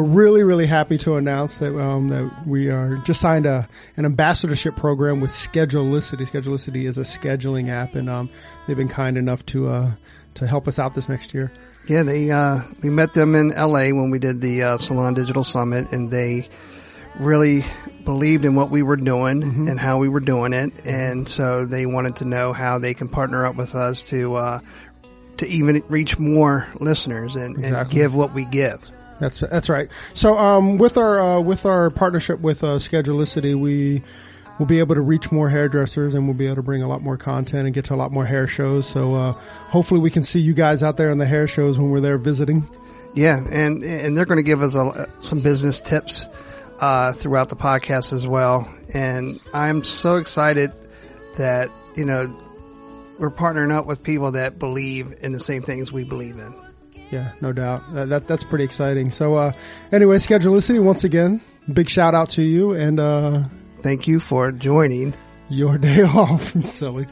we're really, really happy to announce that um, that we are just signed a an ambassadorship program with Schedulicity. Schedulicity is a scheduling app, and um, they've been kind enough to uh, to help us out this next year. Yeah, they uh, we met them in L.A. when we did the uh, Salon Digital Summit, and they really believed in what we were doing Mm-hmm. and how we were doing it, and so they wanted to know how they can partner up with us to uh, to even reach more listeners and, and give what we give. That's that's right. So um, with our uh, with our partnership with uh, Schedulicity, we will be able to reach more hairdressers, and we'll be able to bring a lot more content and get to a lot more hair shows. So uh, hopefully, we can see you guys out there in the hair shows when we're there visiting. Yeah, and and they're going to give us a, some business tips uh, throughout the podcast as well. And I'm so excited that you know we're partnering up with people that believe in the same things we believe in. Yeah, no doubt. That, that that's pretty exciting. So uh, anyway, Schedulicity once again, big shout out to you and uh, Thank you for joining. your day off. Silly.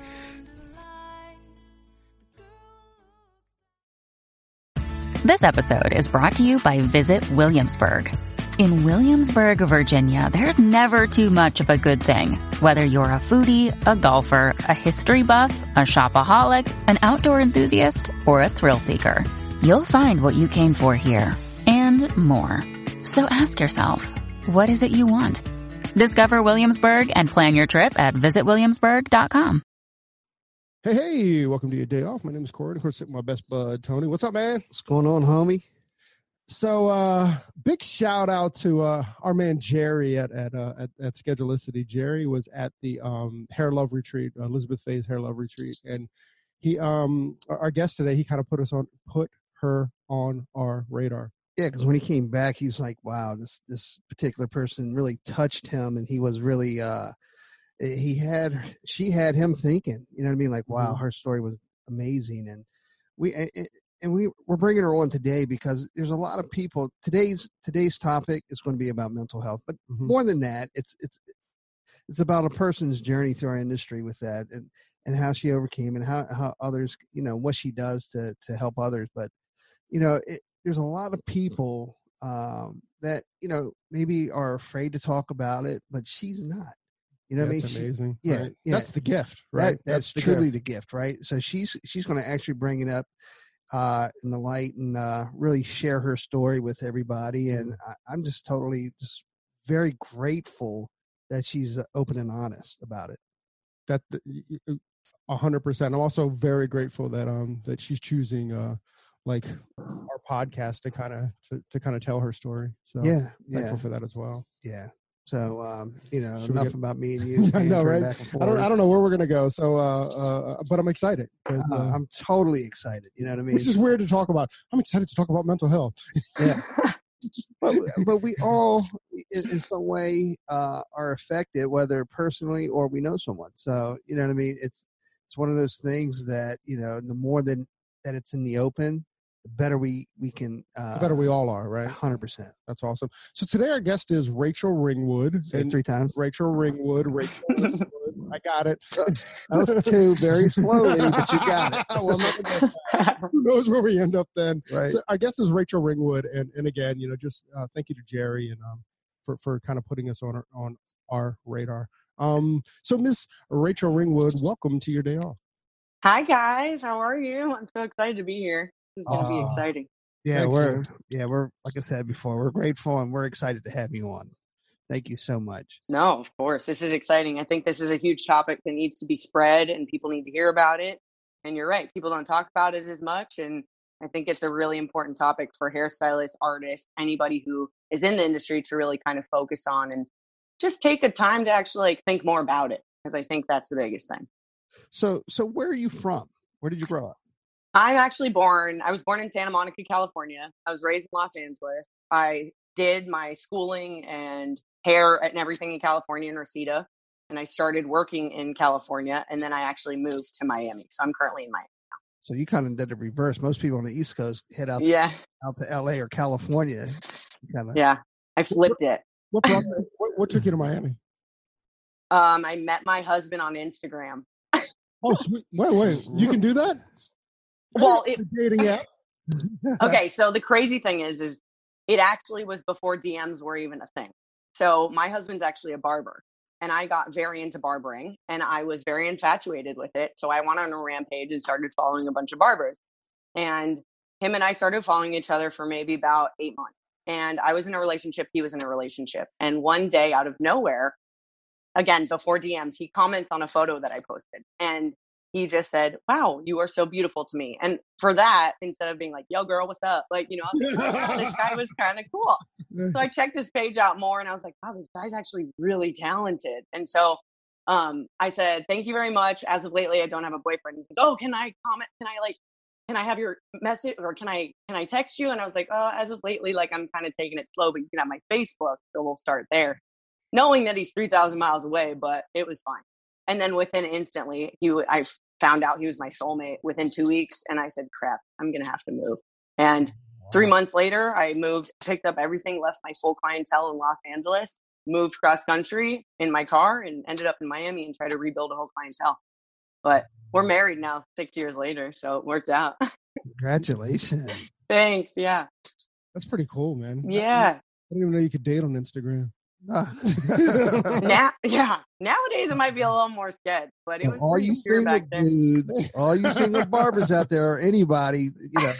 This episode is brought to you by Visit Williamsburg. In Williamsburg, Virginia, there's never too much of a good thing. Whether you're a foodie, a golfer, a history buff, a shopaholic, an outdoor enthusiast, or a thrill seeker, you'll find what you came for here and more. So ask yourself, what is it you want? Discover Williamsburg and plan your trip at visitwilliamsburg.com. Hey, hey, welcome to your day off. My name is Corey. Of course, sitting with my best bud, Tony. What's up, man? What's going on, homie? So, uh, big shout out to uh, our man Jerry at at, uh, at at Schedulicity. Jerry was at the um, Hair Love Retreat, uh, Elizabeth Faye's Hair Love Retreat, and he, um, our our guest today, he kind of put us on, put her on our radar. Yeah, because when he came back, he's like, "Wow, this this particular person really touched him, and he was really uh, he had she had him thinking. You know what I mean? Like, wow, Mhm. her story was amazing, and we and we we're bringing her on today because there's a lot of people. Today's today's topic is going to be about mental health, but Mhm. more than that, it's it's it's about a person's journey through our industry with that, and and how she overcame, and how how others, you know, what she does to to help others, but you know, it, there's a lot of people um, that you know maybe are afraid to talk about it, but she's not. You know what I mean? That's She- amazing. yeah, right? yeah. that's the gift, that- right? that's, the truly gift. the gift, right? So she's she's going to actually bring it up uh, in the light and uh, really share her story with everybody. And Mm-hmm. I, I'm just totally just very grateful that she's uh, open and honest about it. that a hundred percent. I'm also very grateful that um that she's choosing uh like our podcast to kind of to, to kind of tell her story. So yeah, yeah, thankful for that as well. yeah. So um, you know, Should enough get- about me and you. I know, right? I don't I don't know where we're gonna go. So uh, uh but I'm excited. Uh, uh, I'm totally excited. You know what I mean? which is weird to talk about. I'm excited to talk about mental health. yeah. but, but we all, in, in some way, uh, are affected, whether personally or we know someone. So you know what I mean. It's it's one of those things that you know, the more than that it's in the open, the better we we can. Uh, The better we all are, right? Hundred percent. That's awesome. So today our guest is Rachel Ringwood. Say it three times. Rachel Ringwood. Rachel Ringwood. I got it. That was two very slowly, but you got it. well, I'm not gonna- who knows where we end up then? Right. So our guest is Rachel Ringwood, and and again, you know, just uh, thank you to Jerry and um for for kind of putting us on our, on our radar. Um, so Miss Rachel Ringwood, welcome to your day off. Hi guys, how are you? I'm so excited to be here. This is going to be ah, exciting. Yeah, Thanks, we're man. yeah we're like I said before, we're grateful and we're excited to have you on. Thank you so much. No, of course, this is exciting. I think this is a huge topic that needs to be spread, and people need to hear about it. And you're right, people don't talk about it as much, and I think it's a really important topic for hairstylists, artists, anybody who is in the industry to really kind of focus on and just take a time to actually like think more about it because I think that's the biggest thing. So so where are you from? Where did you grow up? I'm actually born, I was born in Santa Monica, California. I was raised in Los Angeles. I did my schooling and hair and everything in California and Reseda. And I started working in California and then I actually moved to Miami. So I'm currently in Miami. So you kind of did the reverse. Most people on the East Coast head out to, Yeah. out to L.A. or California. Kind of Yeah. I flipped it. What brought, what, what took you to Miami? Um, I met my husband on Instagram. Oh, sweet. wait, wait, you can do that? Well, it, dating app. okay so the crazy thing is is it actually was before DMs were even a thing. So my husband's actually a barber and I got very into barbering and I was very infatuated with it. So I went on a rampage and started following a bunch of barbers. And him and I started following each other for maybe about eight months. And I was in a relationship, he was in a relationship. And one day out of nowhere, again, before DMs, he comments on a photo that I posted. And he just said, Wow, you are so beautiful to me. And for that, instead of being like, Yo, girl, what's up? Like, you know, like, oh, this guy was kind of cool. So I checked his page out more and I was like, Wow, this guy's actually really talented. And so um, I said, Thank you very much. As of lately, I don't have a boyfriend. He's like, Oh, can I comment? Can I like, can I have your message or can I can I text you? And I was like, oh, as of lately, like I'm kind of taking it slow, but you can have my Facebook, so we'll start there. Knowing that he's three thousand miles away, but it was fine. And then within instantly, he I found out he was my soulmate within two weeks, and I said, crap, I'm gonna have to move. And three months later, I moved, picked up everything, left my full clientele in Los Angeles, moved cross country in my car, and ended up in Miami and tried to rebuild a whole clientele. But we're married now, six years later, so it worked out. Congratulations. Thanks. Yeah. That's pretty cool, man. Yeah. I didn't even know you could date on Instagram. now, yeah. Nowadays it might be a little more sketch, but it was all you single back dudes, all you single barbers out there, or anybody, you know,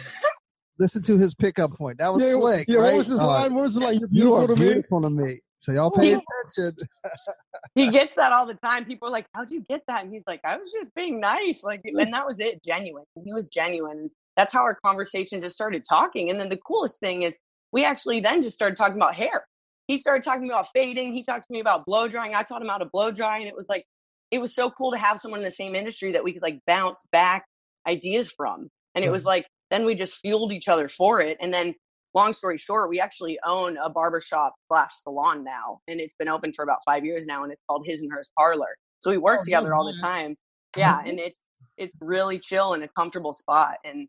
listen to his pickup point. That was yeah, slick. Yeah, right? what was his Uh, line? What was it like? You're you beautiful are to me. to me. So y'all pay attention. he gets that all the time. People are like, "How'd you get that?" And he's like, "I was just being nice." Like, and that was it. Genuine. He was genuine. That's how our conversation just started talking. And then the coolest thing is, we actually then just started talking about hair. He started talking about fading. He talked to me about blow drying. I taught him how to blow dry, and it was like, it was so cool to have someone in the same industry that we could like bounce back ideas from. And it was like, then we just fueled each other for it. And then long story short, we actually own a barbershop slash salon now, and it's been open for about five years now, and it's called His and Hers Parlor. So we work Oh, together all the time. Yeah, and it it's really chill and a comfortable spot, and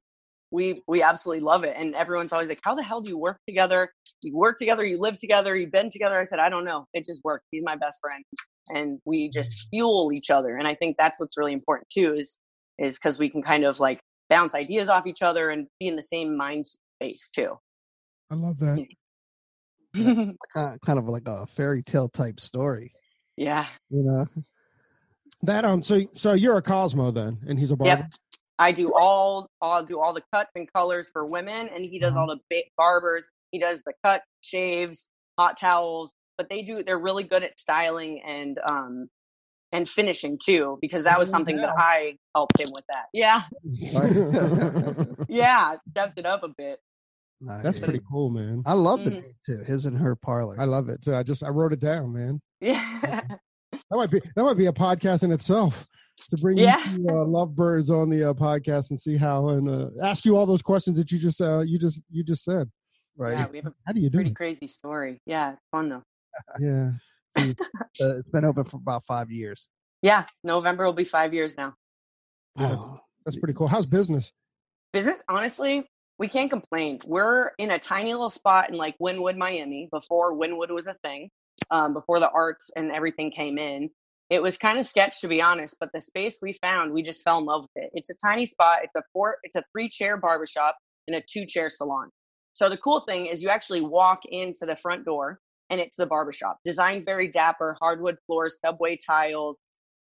we we absolutely love it. And everyone's always like, "How the hell do you work together? You work together, you live together, you've been together." I said, "I don't know. It just works. He's my best friend, and we just fuel each other." And I think that's what's really important too is is because we can kind of like bounce ideas off each other and be in the same mind space too. I love that. kind kind of like a fairy tale type story, yeah. you know. That um. So so you're a Cosmo then, and he's a barber. Yep. I do all I'll do all the cuts and colors for women, and he does Uh-huh. all the ba- barbers. He does the cuts, shaves, hot towels. But they do they're really good at styling and um and finishing too, because that was Oh, something that. I helped him with. That yeah, yeah, stepped it up a bit. That's pretty cool, man. I love the Mhm. name too. His and her parlor. I love it too. I just I wrote it down, man. Yeah, That might be that might be a podcast in itself to bring Yeah. you two, uh, lovebirds on the uh, podcast and see how and uh, ask you all those questions that you just uh, you just you just said. right. yeah, we have a How do you do pretty it? crazy story. Yeah, it's fun though. Yeah. Uh, it's been open for about five years. Yeah, November will be five years now. Wow. That's pretty cool. How's business? business honestly we can't complain we're in a tiny little spot in like Wynwood miami before Wynwood was a thing um, before the arts and everything came in it was kind of sketch to be honest but the space we found we just fell in love with it. It's a tiny spot it's a four it's a three chair barbershop and a two chair salon. So the cool thing is you actually walk into the front door and it's the barbershop. Designed very dapper hardwood floors subway tiles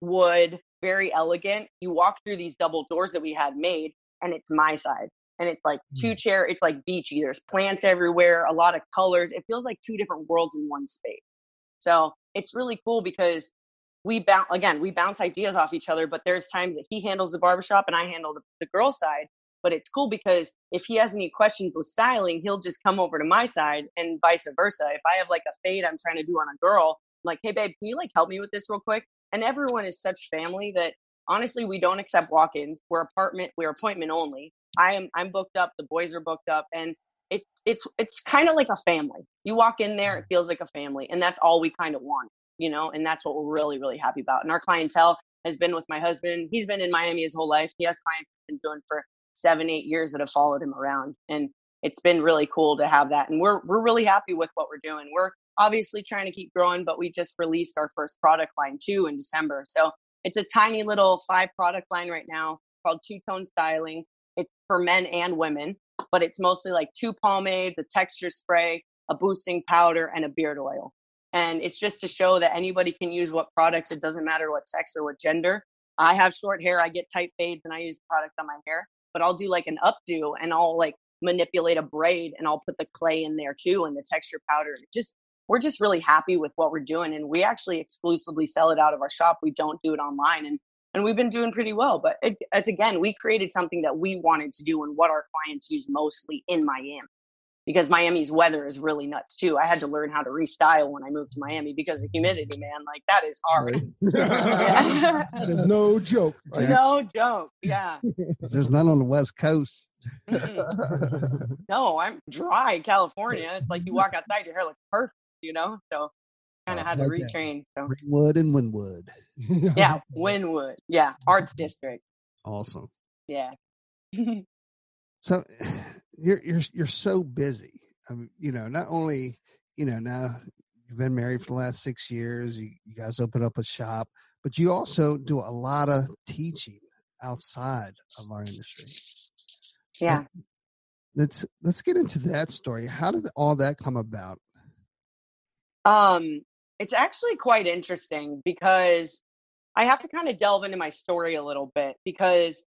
wood very elegant. You walk through these double doors that we had made and it's my side. And it's like hmm. two chair it's like beachy. There's plants everywhere a lot of colors. It feels like two different worlds in one space. So it's really cool because we bounce again we bounce ideas off each other but there's times that he handles the barbershop and i handle the, the girl side but it's cool because if he has any questions with styling he'll just come over to my side and vice versa. If i have like a fade i'm trying to do on a girl I'm like hey babe can you like help me with this real quick? And everyone is such family that honestly we don't accept walk-ins. We're apartment we're appointment only. I am i'm booked up the boys are booked up and it's it's it's kind of like a family. You walk in there it mm. feels like a family and that's all we kind of want you know and that's what we're really really happy about and our clientele has been with my husband he's been in miami his whole life he has clients been doing for seven eight years that have followed him around and it's been really cool to have that and we're we're really happy with what we're doing we're obviously trying to keep growing but we just released our first product line too in december so it's a tiny little five product line right now called two tone styling it's for men and women but it's mostly like two pomades, a texture spray, a boosting powder, and a beard oil. And it's just to show that anybody can use what products. It doesn't matter what sex or what gender. I have short hair. I get tight fades and I use the product on my hair. But I'll do like an updo and I'll like manipulate a braid and I'll put the clay in there too and the texture powder. Just we're just really happy with what we're doing and we actually exclusively sell it out of our shop. We don't do it online and and we've been doing pretty well. But it, as again, we created something that we wanted to do and what our clients use mostly in Miami because Miami's weather is really nuts too. I had to learn how to restyle when I moved to Miami because of humidity, man. Like that is hard. that is no joke. Jack. No joke. Yeah. There's none on the West Coast. no, I'm dry California. It's like you walk outside, your hair looks perfect, you know? So kind of oh, had to like retrain. So. Greenwood and Wynwood. yeah, Wynwood. Yeah, Arts District. Awesome. Yeah. so you're you're you're so busy. I mean, you know, not only you know now you've been married for the last six years. You, you guys open up a shop, but you also do a lot of teaching outside of our industry. Yeah. let's let's get into that story. How did all that come about? Um, it's actually quite interesting because I have to kind of delve into my story a little bit because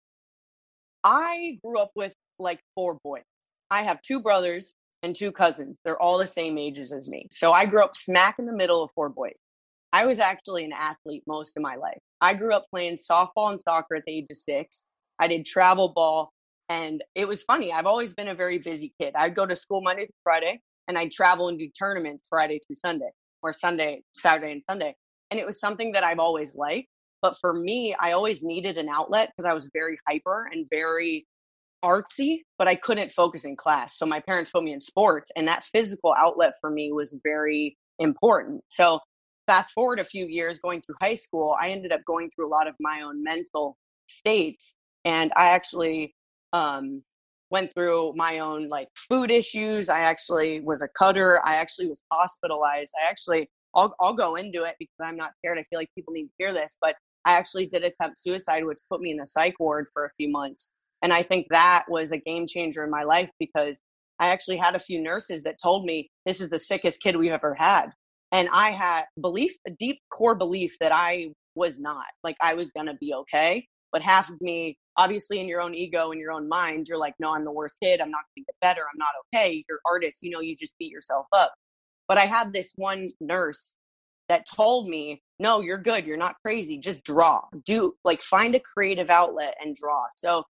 I grew up with like four boys. I have two brothers and two cousins. They're all the same ages as me. So I grew up smack in the middle of four boys. I was actually an athlete most of my life. I grew up playing softball and soccer at the age of six. I did travel ball, and it was funny. I've always been a very busy kid. I'd go to school Monday through Friday, and I'd travel and do tournaments Friday through Sunday, or Sunday, Saturday, and Sunday. And it was something that I've always liked. But for me, I always needed an outlet because I was very hyper and very artsy, but I couldn't focus in class. So my parents put me in sports, and that physical outlet for me was very important. So fast forward a few years going through high school, I ended up going through a lot of my own mental states. And I actually um, went through my own like food issues. I actually was a cutter. I actually was hospitalized. I actually, I'll, I'll go into it because I'm not scared. I feel like people need to hear this, but I actually did attempt suicide, which put me in a psych ward for a few months. And I think that was a game changer in my life because I actually had a few nurses that told me this is the sickest kid we've ever had. And I had belief, a deep core belief that I was not, like I was going to be okay. But half of me, obviously, in your own ego, in your own mind, you're like, no, I'm the worst kid. I'm not going to get better. I'm not okay. You're artist. You know, you just beat yourself up. But I had this one nurse that told me, no, you're good. You're not crazy. Just draw. Do like find a creative outlet and draw. So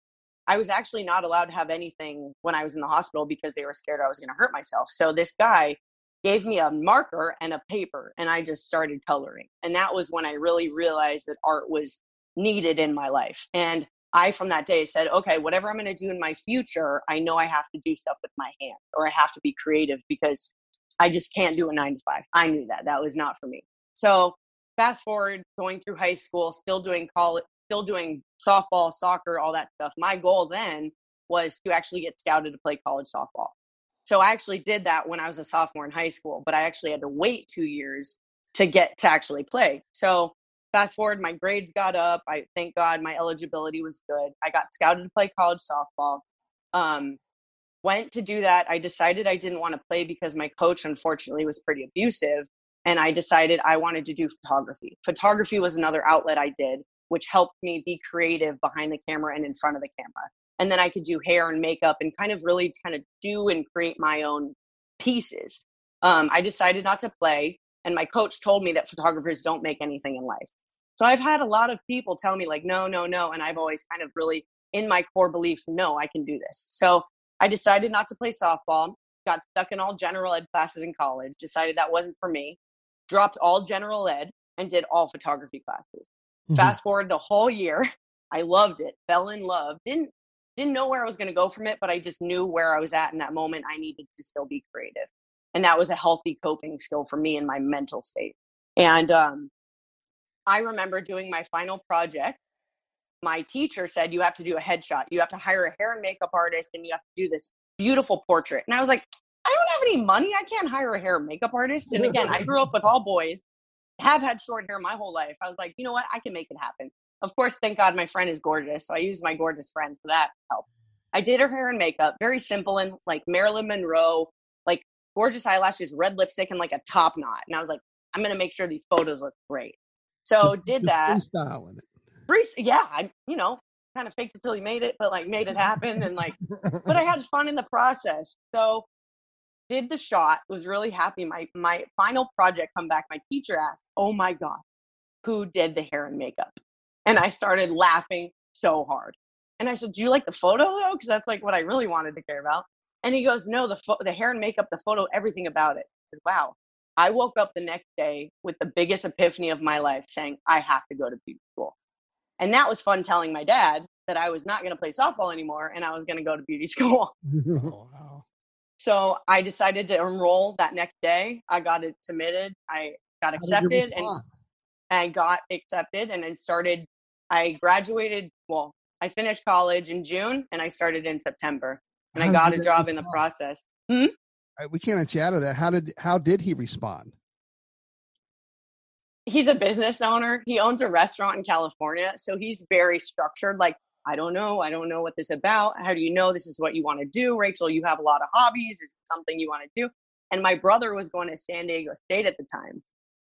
I was actually not allowed to have anything when I was in the hospital because they were scared I was going to hurt myself. So this guy gave me a marker and a paper and I just started coloring. And that was when I really realized that art was needed in my life. And I, from that day, said, okay, whatever I'm going to do in my future, I know I have to do stuff with my hands or I have to be creative because I just can't do a nine to five. I knew that. That was not for me. So, fast forward going through high school, still doing college, still doing softball, soccer, all that stuff. My goal then was to actually get scouted to play college softball. So I actually did that when I was a sophomore in high school, but I actually had to wait two years to get to actually play. So fast forward, my grades got up. I thank God my eligibility was good. I got scouted to play college softball. Um, went to do that. I decided I didn't want to play because my coach, unfortunately, was pretty abusive. And I decided I wanted to do photography. Photography was another outlet I did which helped me be creative behind the camera and in front of the camera. And then I could do hair and makeup and kind of really kind of do and create my own pieces. Um, I decided not to play, and my coach told me that photographers don't make anything in life. So I've had a lot of people tell me, like, no, no, no. And I've always kind of really, in my core belief, no, I can do this. So I decided not to play softball, got stuck in all general ed classes in college, decided that wasn't for me, dropped all general ed, and did all photography classes. Mm-hmm. Fast forward the whole year, I loved it, fell in love. Didn't didn't know where I was going to go from it, but I just knew where I was at in that moment. I needed to still be creative, and that was a healthy coping skill for me in my mental state. And um, I remember doing my final project. My teacher said, "You have to do a headshot. You have to hire a hair and makeup artist, and you have to do this beautiful portrait." And I was like, "I don't have any money. I can't hire a hair and makeup artist." And again, I grew up with all boys have had short hair my whole life. I was like, you know what? I can make it happen. Of course, thank God my friend is gorgeous. So I use my gorgeous friends for that help. I did her hair and makeup, very simple and like Marilyn Monroe, like gorgeous eyelashes, red lipstick, and like a top knot. And I was like, I'm gonna make sure these photos look great. So did that. freestyling it. Free, yeah, I you know kind of faked it till you made it, but like made it happen and like but I had fun in the process. So did the shot, was really happy. My my final project come back, my teacher asked, Oh my God, who did the hair and makeup? And I started laughing so hard. And I said, Do you like the photo though? Because that's like what I really wanted to care about. And he goes, No, the pho- the hair and makeup, the photo, everything about it. I said, wow. I woke up the next day with the biggest epiphany of my life saying, I have to go to beauty school. And that was fun telling my dad that I was not going to play softball anymore and I was going to go to beauty school. oh, wow. So I decided to enroll that next day. I got it submitted. I got How did you accepted and? I got accepted and then started. I graduated. Well, I finished college in June and I started in September. And How I got a job in the process. Uh, we can't let you out of that. How did how did he respond? He's a business owner. He owns a restaurant in California. So he's very structured. Like, I don't know. I don't know what this is about. How do you know this is what you want to do? Rachel, you have a lot of hobbies. Is it something you want to do? And my brother was going to San Diego State at the time.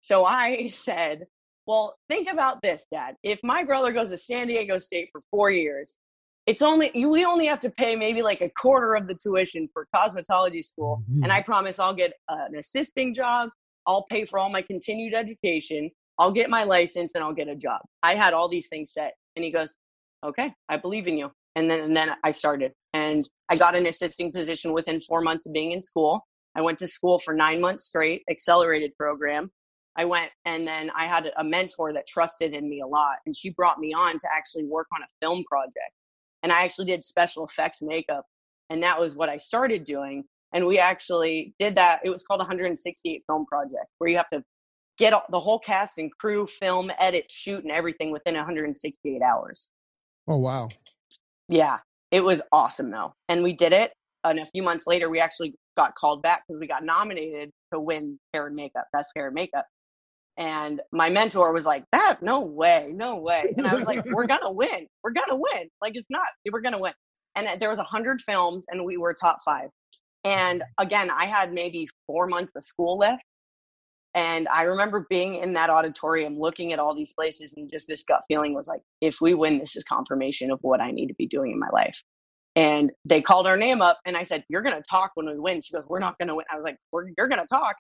So I said, Well, think about this, Dad. If my brother goes to San Diego State for four years, it's only you we only have to pay maybe like a quarter of the tuition for cosmetology school. Mm-hmm. And I promise I'll get an assisting job. I'll pay for all my continued education. I'll get my license and I'll get a job. I had all these things set. And he goes, Okay, I believe in you. And then and then I started. And I got an assisting position within four months of being in school. I went to school for nine months straight, accelerated program. I went and then I had a mentor that trusted in me a lot. And she brought me on to actually work on a film project. And I actually did special effects makeup. And that was what I started doing. And we actually did that. It was called 168 Film Project, where you have to get the whole cast and crew, film, edit, shoot, and everything within 168 hours. Oh, wow. Yeah, it was awesome though. And we did it. And a few months later, we actually got called back because we got nominated to win hair and makeup, best hair and makeup. And my mentor was like, that, no way, no way. And I was like, we're going to win. We're going to win. Like, it's not, we're going to win. And uh, there was a hundred films and we were top five. And again, I had maybe four months of school left. And I remember being in that auditorium looking at all these places and just this gut feeling was like, if we win, this is confirmation of what I need to be doing in my life. And they called our name up and I said, You're going to talk when we win. She goes, We're not going to win. I was like, We're, You're going to talk.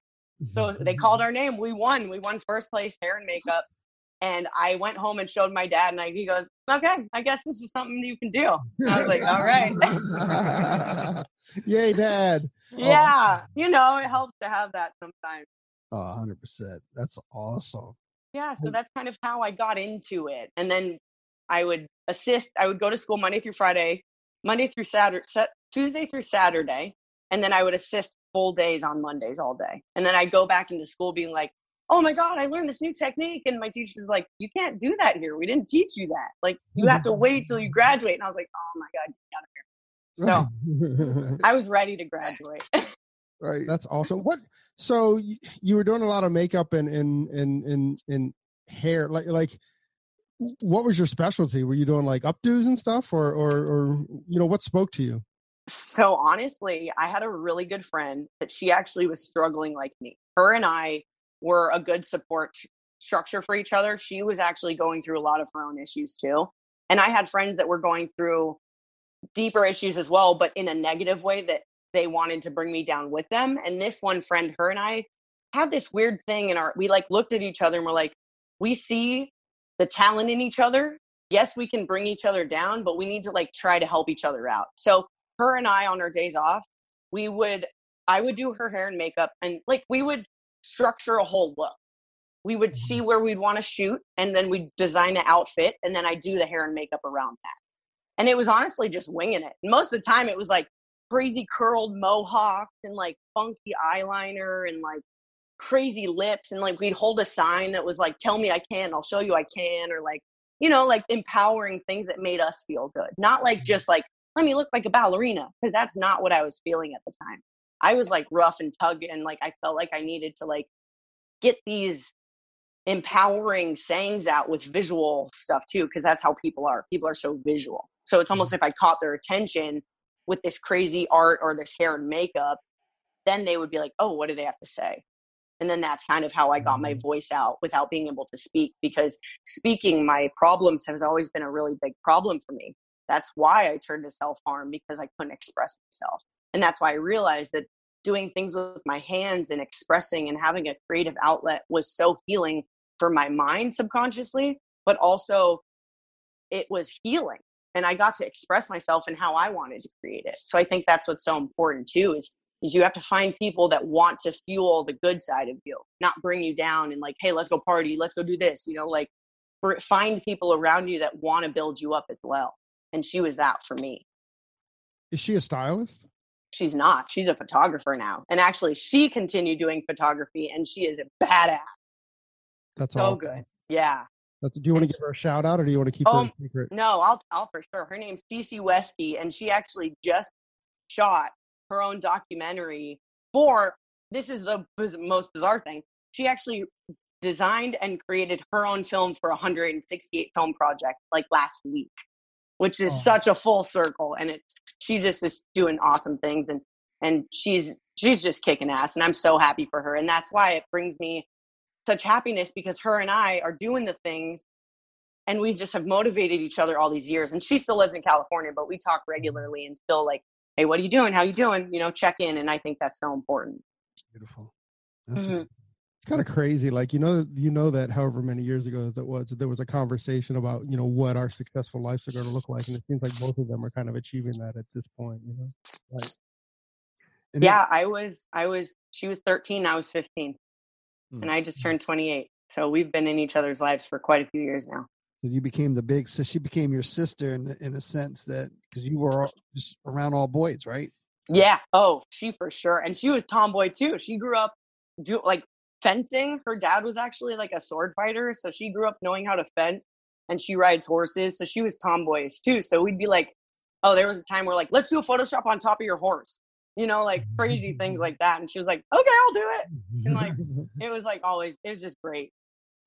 So they called our name. We won. We won first place hair and makeup. And I went home and showed my dad, and I, he goes, Okay, I guess this is something you can do. And I was like, All right. Yay, Dad. Oh. yeah. You know, it helps to have that sometimes. Oh, 100 percent. That's awesome. yeah so that's kind of how i got into it and then i would assist i would go to school monday through friday monday through saturday tuesday through saturday and then i would assist full days on mondays all day and then i'd go back into school being like oh my god i learned this new technique and my teacher's like you can't do that here we didn't teach you that like you have to wait till you graduate and i was like oh my god get out of here no i was ready to graduate Right. That's awesome. What? So y- you were doing a lot of makeup and and and and, and hair. Like like, what was your specialty? Were you doing like updos and stuff, or or or you know what spoke to you? So honestly, I had a really good friend that she actually was struggling like me. Her and I were a good support structure for each other. She was actually going through a lot of her own issues too. And I had friends that were going through deeper issues as well, but in a negative way that they wanted to bring me down with them. And this one friend, her and I had this weird thing in our we like looked at each other and we're like, we see the talent in each other. Yes, we can bring each other down, but we need to like try to help each other out. So her and I on our days off, we would I would do her hair and makeup and like we would structure a whole look. We would see mm-hmm. where we'd want to shoot and then we'd design the outfit and then I do the hair and makeup around that. And it was honestly just winging it. And most of the time it was like crazy curled mohawks and like funky eyeliner and like crazy lips and like we'd hold a sign that was like tell me I can, I'll show you I can or like you know like empowering things that made us feel good. Not like just like let me look like a ballerina because that's not what I was feeling at the time. I was like rough and tug and like I felt like I needed to like get these empowering sayings out with visual stuff too because that's how people are. People are so visual. So it's almost mm-hmm. if I caught their attention with this crazy art or this hair and makeup, then they would be like, oh, what do they have to say? And then that's kind of how I got my mm-hmm. voice out without being able to speak because speaking my problems has always been a really big problem for me. That's why I turned to self harm because I couldn't express myself. And that's why I realized that doing things with my hands and expressing and having a creative outlet was so healing for my mind subconsciously, but also it was healing. And I got to express myself and how I wanted to create it. So I think that's what's so important too is is you have to find people that want to fuel the good side of you, not bring you down and like, hey, let's go party, let's go do this. You know, like find people around you that want to build you up as well. And she was that for me. Is she a stylist? she's not. She's a photographer now. And actually, she continued doing photography and she is a badass. That's so all. good. Yeah. That's, do you want to give her a shout out or do you want to keep her um, secret? No, I'll, I'll for sure. Her name's Cece Wesky, and she actually just shot her own documentary for this is the most bizarre thing. She actually designed and created her own film for 168 film project like last week which is oh. such a full circle and it's she just is doing awesome things and and she's she's just kicking ass and i'm so happy for her and that's why it brings me such happiness because her and i are doing the things and we just have motivated each other all these years and she still lives in california but we talk regularly and still like hey what are you doing? How you doing? You know check in and i think that's so important. Beautiful. That's mm-hmm. kind of crazy like you know you know that however many years ago that was there was a conversation about you know what our successful lives are going to look like and it seems like both of them are kind of achieving that at this point you know like yeah i was i was she was 13 i was 15 hmm. and i just turned 28 so we've been in each other's lives for quite a few years now so you became the big so she became your sister in in a sense that because you were just around all boys right yeah oh she for sure and she was tomboy too she grew up do like fencing. Her dad was actually like a sword fighter, so she grew up knowing how to fence and she rides horses. So she was tomboyish too. So we'd be like, oh, there was a time where like, let's do a Photoshop on top of your horse, you know, like crazy things like that. And she was like, okay, I'll do it. And like, it was like always, it was just great.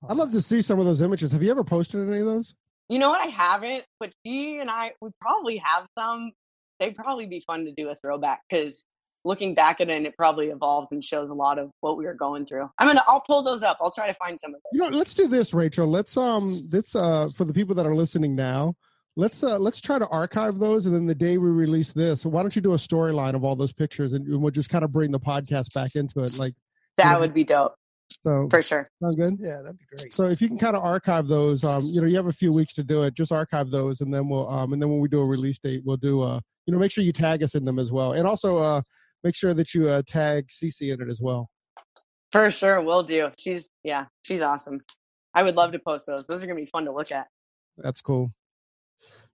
I'd love to see some of those images. Have you ever posted any of those? You know what? I haven't, but she and I, we probably have some. They'd probably be fun to do a throwback because looking back at it, it probably evolves and shows a lot of what we were going through. I'm gonna I'll pull those up. I'll try to find some of them. You know, let's do this, Rachel. Let's um let's uh for the people that are listening now, let's uh let's try to archive those and then the day we release this, why don't you do a storyline of all those pictures and, we'll just kind of bring the podcast back into it. Like that you know, would be dope. So for sure. Sound good? Yeah, that'd be great. So if you can kind of archive those, um, you know, you have a few weeks to do it. Just archive those, and then we'll, um, and then when we do a release date, we'll do, uh, you know, make sure you tag us in them as well, and also, uh, make sure that you uh, tag Cece in it as well. For sure, we'll do. She's yeah, she's awesome. I would love to post those. Those are gonna be fun to look at. That's cool.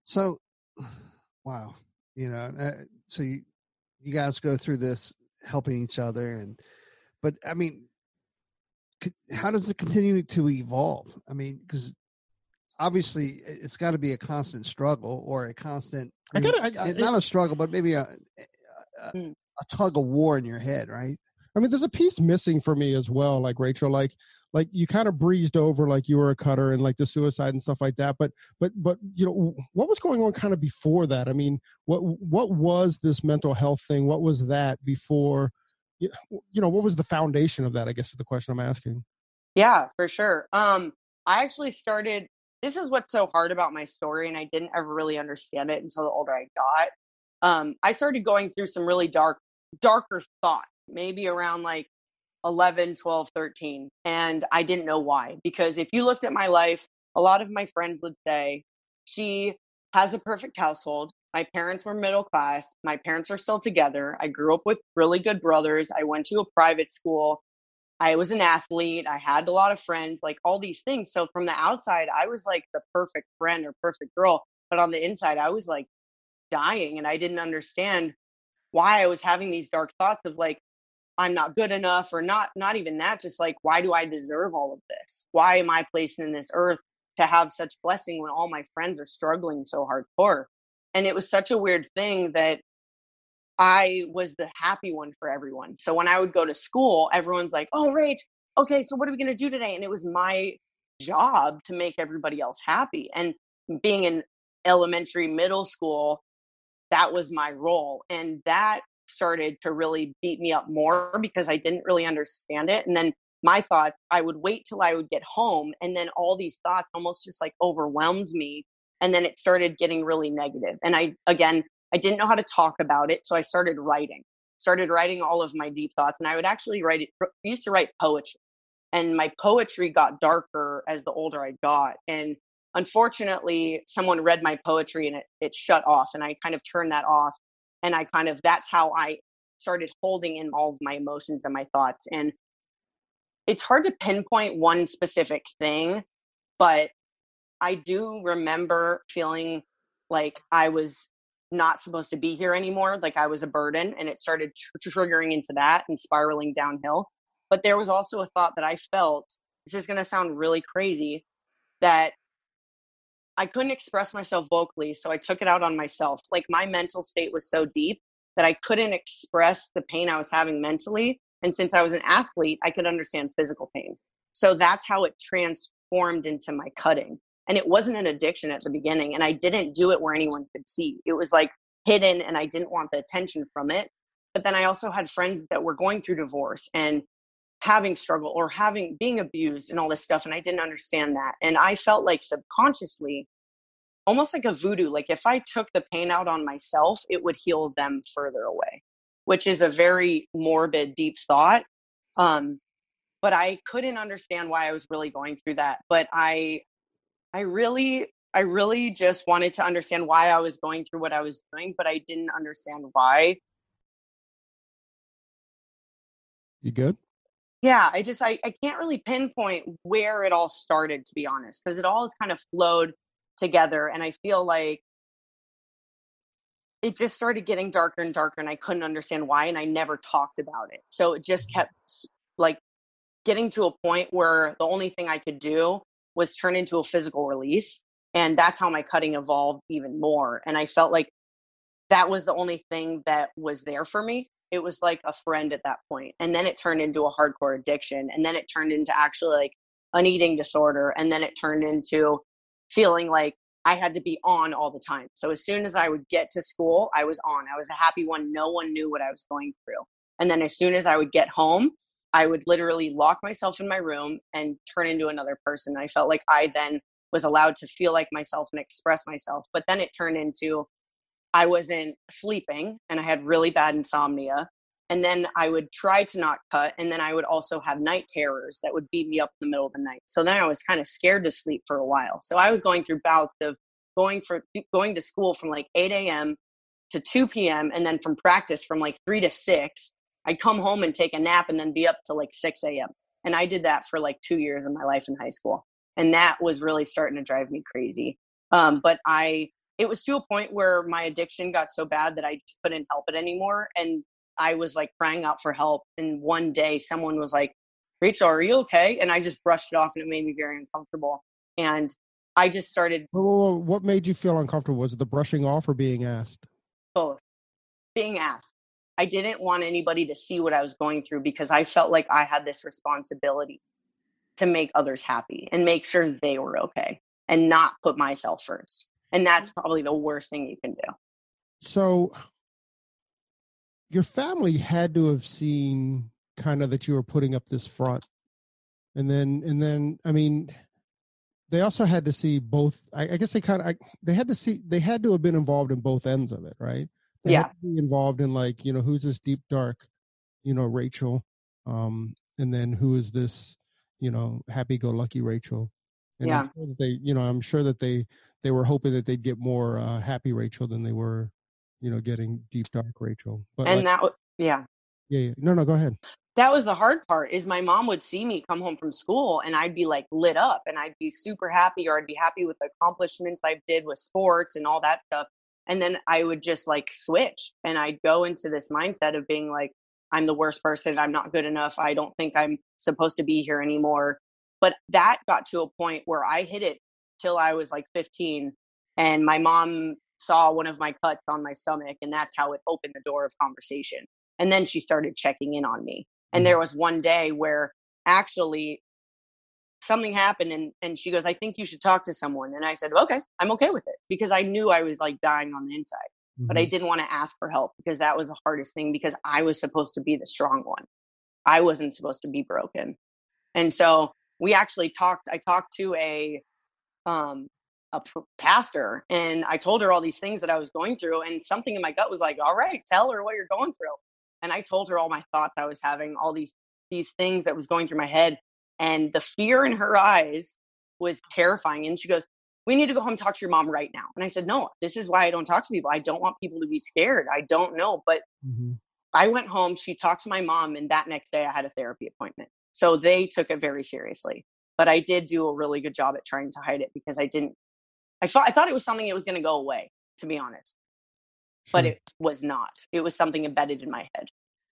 So, wow, you know, uh, so you you guys go through this helping each other, and but I mean, how does it continue to evolve? I mean, because obviously it's got to be a constant struggle or a constant I gotta, I, I, not a struggle but maybe a, a, hmm a tug of war in your head, right? I mean, there's a piece missing for me as well, like Rachel, like like you kind of breezed over like you were a cutter and like the suicide and stuff like that. But but but you know what was going on kind of before that? I mean, what what was this mental health thing? What was that before? You know, what was the foundation of that? I guess is the question I'm asking. Yeah, for sure. Um, I actually started. This is what's so hard about my story, and I didn't ever really understand it until the older I got. Um, I started going through some really dark darker thoughts, maybe around like 11, 12, 13. And I didn't know why. Because if you looked at my life, a lot of my friends would say, she has a perfect household. My parents were middle class. My parents are still together. I grew up with really good brothers. I went to a private school. I was an athlete. I had a lot of friends, like all these things. So from the outside, I was like the perfect friend or perfect girl. But on the inside, I was like dying and I didn't understand why I was having these dark thoughts of like, I'm not good enough, or not, not even that, just like, why do I deserve all of this? Why am I placed in this earth to have such blessing when all my friends are struggling so hardcore? And it was such a weird thing that I was the happy one for everyone. So when I would go to school, everyone's like, oh, Rach, okay, so what are we going to do today? And it was my job to make everybody else happy. And being an elementary, middle school, that was my role. And that started to really beat me up more because I didn't really understand it. And then my thoughts, I would wait till I would get home. And then all these thoughts almost just like overwhelmed me. And then it started getting really negative. And I, again, I didn't know how to talk about it. So I started writing, started writing all of my deep thoughts. And I would actually write it, used to write poetry. And my poetry got darker as the older I got. And unfortunately, someone read my poetry and it, it shut off. And I kind of turned that off. And I kind of, that's how I started holding in all of my emotions and my thoughts. And it's hard to pinpoint one specific thing, but I do remember feeling like I was not supposed to be here anymore, like I was a burden, and it started tr- triggering into that and spiraling downhill. But there was also a thought that I felt this is going to sound really crazy that I couldn't express myself vocally, so I took it out on myself. Like my mental state was so deep that I couldn't express the pain I was having mentally. And since I was an athlete, I could understand physical pain. So that's how it transformed into my cutting. And it wasn't an addiction at the beginning. And I didn't do it where anyone could see. It was like hidden and I didn't want the attention from it. But then I also had friends that were going through divorce and having struggle or having being abused and all this stuff. And I didn't understand that. And I felt like subconsciously, almost like a voodoo, like if I took the pain out on myself, it would heal them further away, which is a very morbid, deep thought. Um, but I couldn't understand why I was really going through that. But I I really I really just wanted to understand why I was going through what I was doing, but I didn't understand why. You good? Yeah, I just I, I can't really pinpoint where it all started to be honest, because it all has kind of flowed together and I feel like it just started getting darker and darker and I couldn't understand why and I never talked about it. So it just kept like getting to a point where the only thing I could do was turn into a physical release. And that's how my cutting evolved even more. And I felt like that was the only thing that was there for me. It was like a friend at that. And then it turned into a hardcore addiction. And then it turned into actually like an eating disorder. And then it turned into feeling like I had to be on all the time. So as soon as I would get to school, I was on. I was the happy one. No one knew what I was going through. And then as soon as I would get home, I would literally lock myself in my room and turn into another person. I felt like I then was allowed to feel like myself and express myself. But then it turned into I wasn't sleeping and I had really bad insomnia. And then I would try to not cut. And then I would also have night terrors that would beat me up in the middle of the night. So then I was kind of scared to sleep for a while. So I was going through bouts of going for going to school from like 8 a.m. to 2 p.m. and then from practice from like 3 to 6 I'd come home and take a nap and then be up to like 6 a.m. And I did that for like two years of my life in high school. And that was really starting to drive me crazy. Um, but I, it was to a point where my addiction got so bad that I just couldn't help it anymore. And I was like crying out for help. And one day someone was like, Rachel, are you okay? And I just brushed it off and it made me very uncomfortable. And I just started. What made you feel uncomfortable? Was it the brushing off or being asked? Both. Being asked. I didn't want anybody to see what I was going through because I felt like I had this responsibility to make others happy and make sure they were okay and not put myself first. And that's probably the worst thing you can do. So, your family had to have seen kind of that you were putting up this front. And then, and then, I mean, they also had to see both. I, I guess they kind of, I, they had to see, they had to have been involved in both ends of it, right? they yeah. be involved in like you know who's this deep dark you know rachel um and then who is this you know happy go lucky rachel and yeah. I'm sure that they you know i'm sure that they they were hoping that they'd get more uh happy rachel than they were you know getting deep dark rachel. But and like, that yeah. Yeah yeah. No no go ahead. That was the hard part is my mom would see me come home from school and i'd be like lit up and i'd be super happy or i'd be happy with the accomplishments i did with sports and all that stuff. And then i would just like switch and i'd go into this mindset of being like i'm the worst person i'm not good enough i don't think i'm supposed to be here anymore but that got to a point where i hit it till i was like 15 and my mom saw one of my cuts on my stomach and that's how it opened the door of conversation and then she started checking in on me and mm. there was one day where actually something happened and and she goes i think you should talk to someone and i said okay i'm okay with it because i knew i was like dying on the inside mm-hmm. but i mm-hmm. didn't want to ask for help because that was the hardest thing because i was supposed to be the strong one i wasn't supposed to be broken and so we actually talked i talked to a um a pastor and i told her all these things that i was going through and something in my gut was like all right tell her what you're going through and i told her all my thoughts i was having all these these things that was going through my head and the fear in her eyes was terrifying. And she goes, We need to go home and talk to your mom right now. And I said, No, this is why I don't talk to people. I don't want people to be scared. I don't know. But mm-hmm. I went home, she talked to my mom, and that next day I had a therapy appointment. So they took it very seriously. But I did do a really good job at trying to hide it because I didn't I thought I thought it was something that was going to go away, to be honest. But it was not. It was something embedded in my head.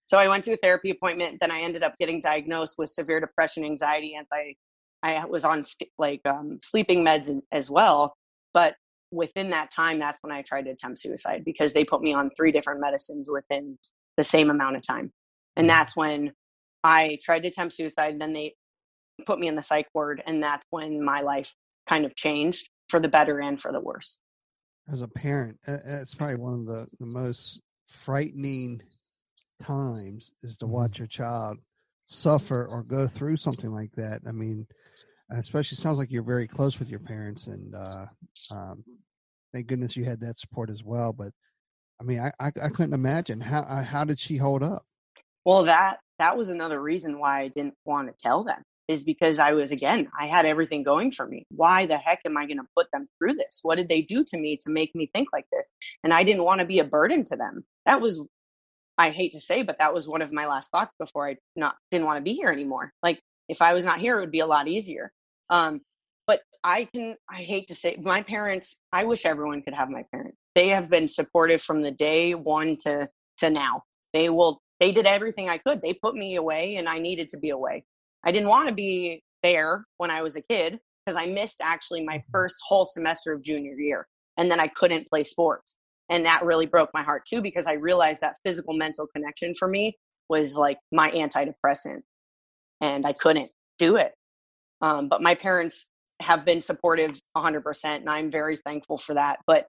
So I went to a therapy appointment. Then I ended up getting diagnosed with severe depression, anxiety, and I, I was on like um, sleeping meds as well. But within that time, that's when I tried to attempt suicide because they put me on three different medicines within the same amount of time. And that's when I tried to attempt suicide. Then they put me in the psych ward, and that's when my life kind of changed for the better and for the worse. As a parent, it's probably one of the, the most frightening times is to watch your child suffer or go through something like that. I mean, especially sounds like you're very close with your parents, and uh, um, thank goodness you had that support as well. But I mean, I, I, I couldn't imagine how uh, how did she hold up? Well, that that was another reason why I didn't want to tell them is because I was again I had everything going for me. Why the heck am I going to put them through this? What did they do to me to make me think like this? And I didn't want to be a burden to them. That was I hate to say, but that was one of my last thoughts before I not didn't want to be here anymore. Like if I was not here, it would be a lot easier. Um, but I can I hate to say my parents, I wish everyone could have my parents. They have been supportive from the day one to to now. They will they did everything I could. They put me away and I needed to be away. I didn't want to be there when I was a kid because I missed actually my mm-hmm. first whole semester of junior year and then I couldn't play sports and that really broke my heart too because i realized that physical mental connection for me was like my antidepressant and i couldn't do it um, but my parents have been supportive 100% and i'm very thankful for that but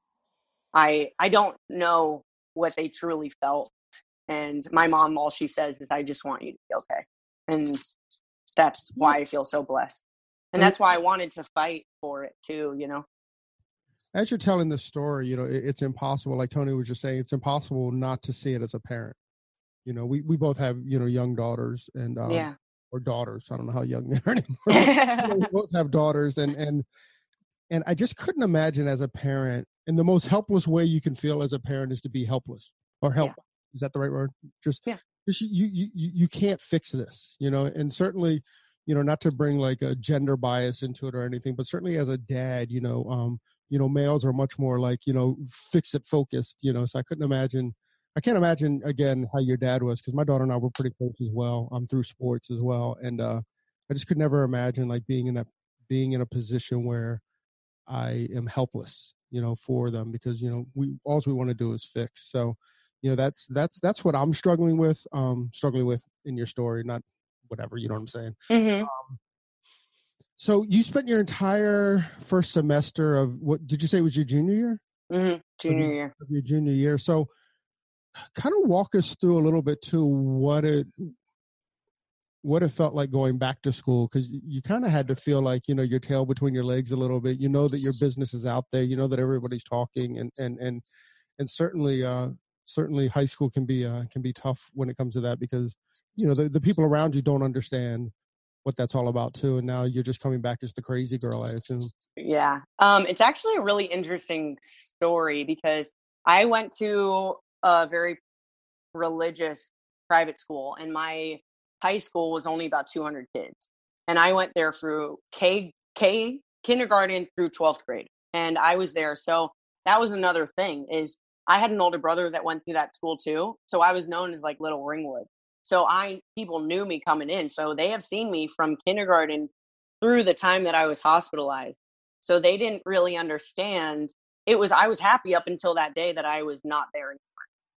i i don't know what they truly felt and my mom all she says is i just want you to be okay and that's why i feel so blessed and that's why i wanted to fight for it too you know as you're telling the story, you know, it, it's impossible. Like Tony was just saying, it's impossible not to see it as a parent. You know, we we both have you know young daughters and um, yeah. or daughters. I don't know how young they are anymore. we both have daughters, and and and I just couldn't imagine as a parent. And the most helpless way you can feel as a parent is to be helpless or help. Yeah. Is that the right word? Just yeah. Just you you you can't fix this. You know, and certainly you know not to bring like a gender bias into it or anything but certainly as a dad you know um you know males are much more like you know fix it focused you know so i couldn't imagine i can't imagine again how your dad was because my daughter and i were pretty close as well i'm um, through sports as well and uh i just could never imagine like being in that being in a position where i am helpless you know for them because you know we all we want to do is fix so you know that's that's that's what i'm struggling with um struggling with in your story not whatever you know what i'm saying mm-hmm. um, so you spent your entire first semester of what did you say was your junior year? Mm-hmm. Junior of year. Of your junior year. So kind of walk us through a little bit to what it what it felt like going back to school because you kind of had to feel like you know your tail between your legs a little bit you know that your business is out there you know that everybody's talking and and and and certainly uh certainly high school can be uh can be tough when it comes to that because you know the, the people around you don't understand what that's all about too. And now you're just coming back as the crazy girl, I assume. Yeah. Um, it's actually a really interesting story because I went to a very religious private school and my high school was only about 200 kids. And I went there through K, K kindergarten through 12th grade. And I was there. So that was another thing is I had an older brother that went through that school too. So I was known as like little Ringwood. So I people knew me coming in. So they have seen me from kindergarten through the time that I was hospitalized. So they didn't really understand. It was I was happy up until that day that I was not there anymore.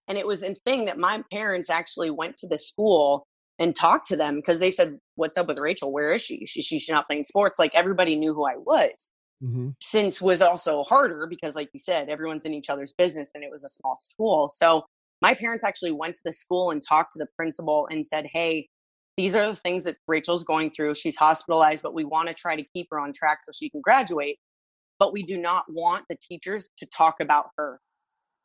And it was a thing that my parents actually went to the school and talked to them because they said, What's up with Rachel? Where is she? She, she's not playing sports. Like everybody knew who I was. Mm-hmm. Since was also harder because, like you said, everyone's in each other's business and it was a small school. So my parents actually went to the school and talked to the principal and said, Hey, these are the things that Rachel's going through. She's hospitalized, but we want to try to keep her on track so she can graduate. But we do not want the teachers to talk about her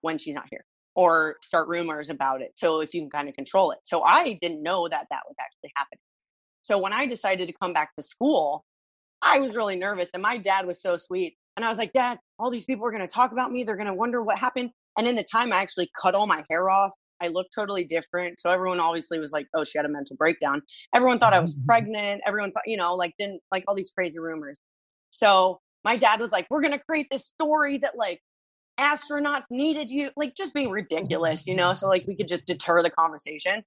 when she's not here or start rumors about it. So if you can kind of control it. So I didn't know that that was actually happening. So when I decided to come back to school, I was really nervous and my dad was so sweet. And I was like, Dad, all these people are going to talk about me. They're going to wonder what happened. And in the time, I actually cut all my hair off. I looked totally different. So everyone obviously was like, oh, she had a mental breakdown. Everyone thought I was mm-hmm. pregnant. Everyone thought, you know, like, didn't like all these crazy rumors. So my dad was like, we're going to create this story that like astronauts needed you, like just being ridiculous, you know? So like we could just deter the conversation.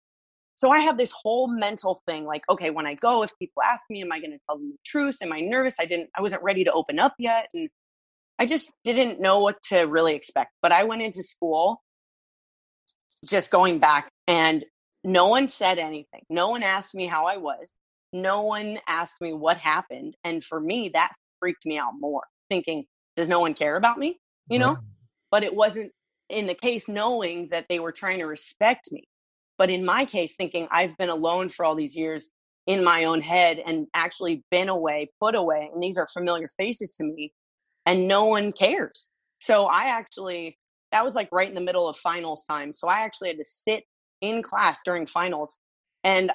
So I have this whole mental thing like, okay, when I go, if people ask me, am I going to tell them the truth? Am I nervous? I didn't, I wasn't ready to open up yet. And I just didn't know what to really expect. But I went into school just going back and no one said anything. No one asked me how I was. No one asked me what happened. And for me, that freaked me out more, thinking, does no one care about me? You know? Right. But it wasn't in the case knowing that they were trying to respect me. But in my case, thinking I've been alone for all these years in my own head and actually been away, put away, and these are familiar faces to me, and no one cares. So I actually, that was like right in the middle of finals time. So I actually had to sit in class during finals. And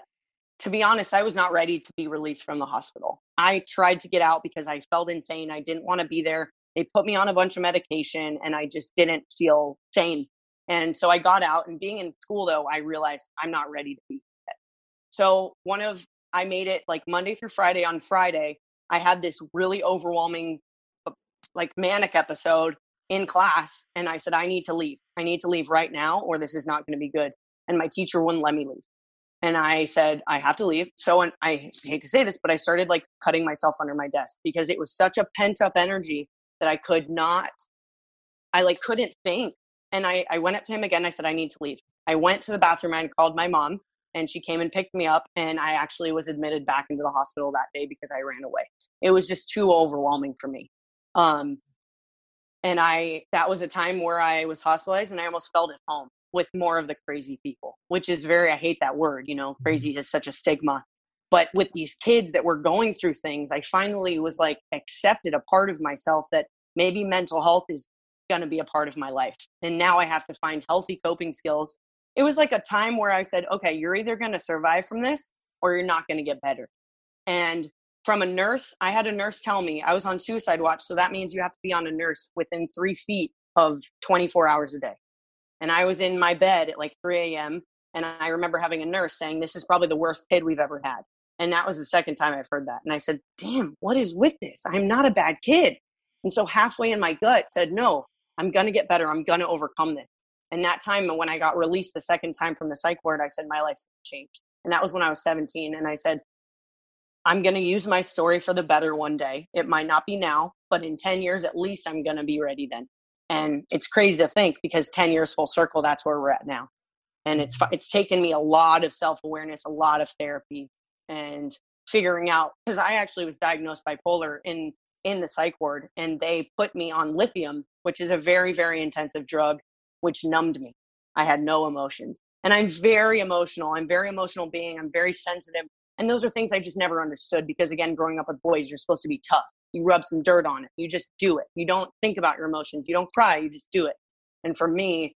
to be honest, I was not ready to be released from the hospital. I tried to get out because I felt insane. I didn't want to be there. They put me on a bunch of medication and I just didn't feel sane. And so I got out and being in school though, I realized I'm not ready to be. So one of I made it like Monday through Friday on Friday, I had this really overwhelming uh, like manic episode in class and I said I need to leave. I need to leave right now or this is not going to be good. And my teacher wouldn't let me leave. And I said I have to leave. So and I hate to say this, but I started like cutting myself under my desk because it was such a pent up energy that I could not I like couldn't think and I, I went up to him again. I said, I need to leave. I went to the bathroom and called my mom, and she came and picked me up. And I actually was admitted back into the hospital that day because I ran away. It was just too overwhelming for me. Um, and I that was a time where I was hospitalized, and I almost felt at home with more of the crazy people, which is very I hate that word. You know, crazy is such a stigma. But with these kids that were going through things, I finally was like accepted a part of myself that maybe mental health is going to be a part of my life. And now I have to find healthy coping skills. It was like a time where I said, okay, you're either going to survive from this or you're not going to get better. And from a nurse, I had a nurse tell me I was on suicide watch. So that means you have to be on a nurse within three feet of 24 hours a day. And I was in my bed at like 3 a.m. And I remember having a nurse saying, This is probably the worst kid we've ever had. And that was the second time I've heard that. And I said, Damn, what is with this? I'm not a bad kid. And so halfway in my gut said, No, I'm going to get better. I'm going to overcome this. And that time when I got released the second time from the psych ward, I said, my life's changed. And that was when I was 17. And I said, I'm going to use my story for the better one day. It might not be now, but in 10 years, at least I'm going to be ready then. And it's crazy to think because 10 years full circle, that's where we're at now. And it's, it's taken me a lot of self awareness, a lot of therapy and figuring out, because I actually was diagnosed bipolar in in the psych ward and they put me on lithium, which is a very, very intensive drug, which numbed me. I had no emotions. And I'm very emotional. I'm very emotional being. I'm very sensitive. And those are things I just never understood because again, growing up with boys, you're supposed to be tough. You rub some dirt on it. You just do it. You don't think about your emotions. You don't cry. You just do it. And for me,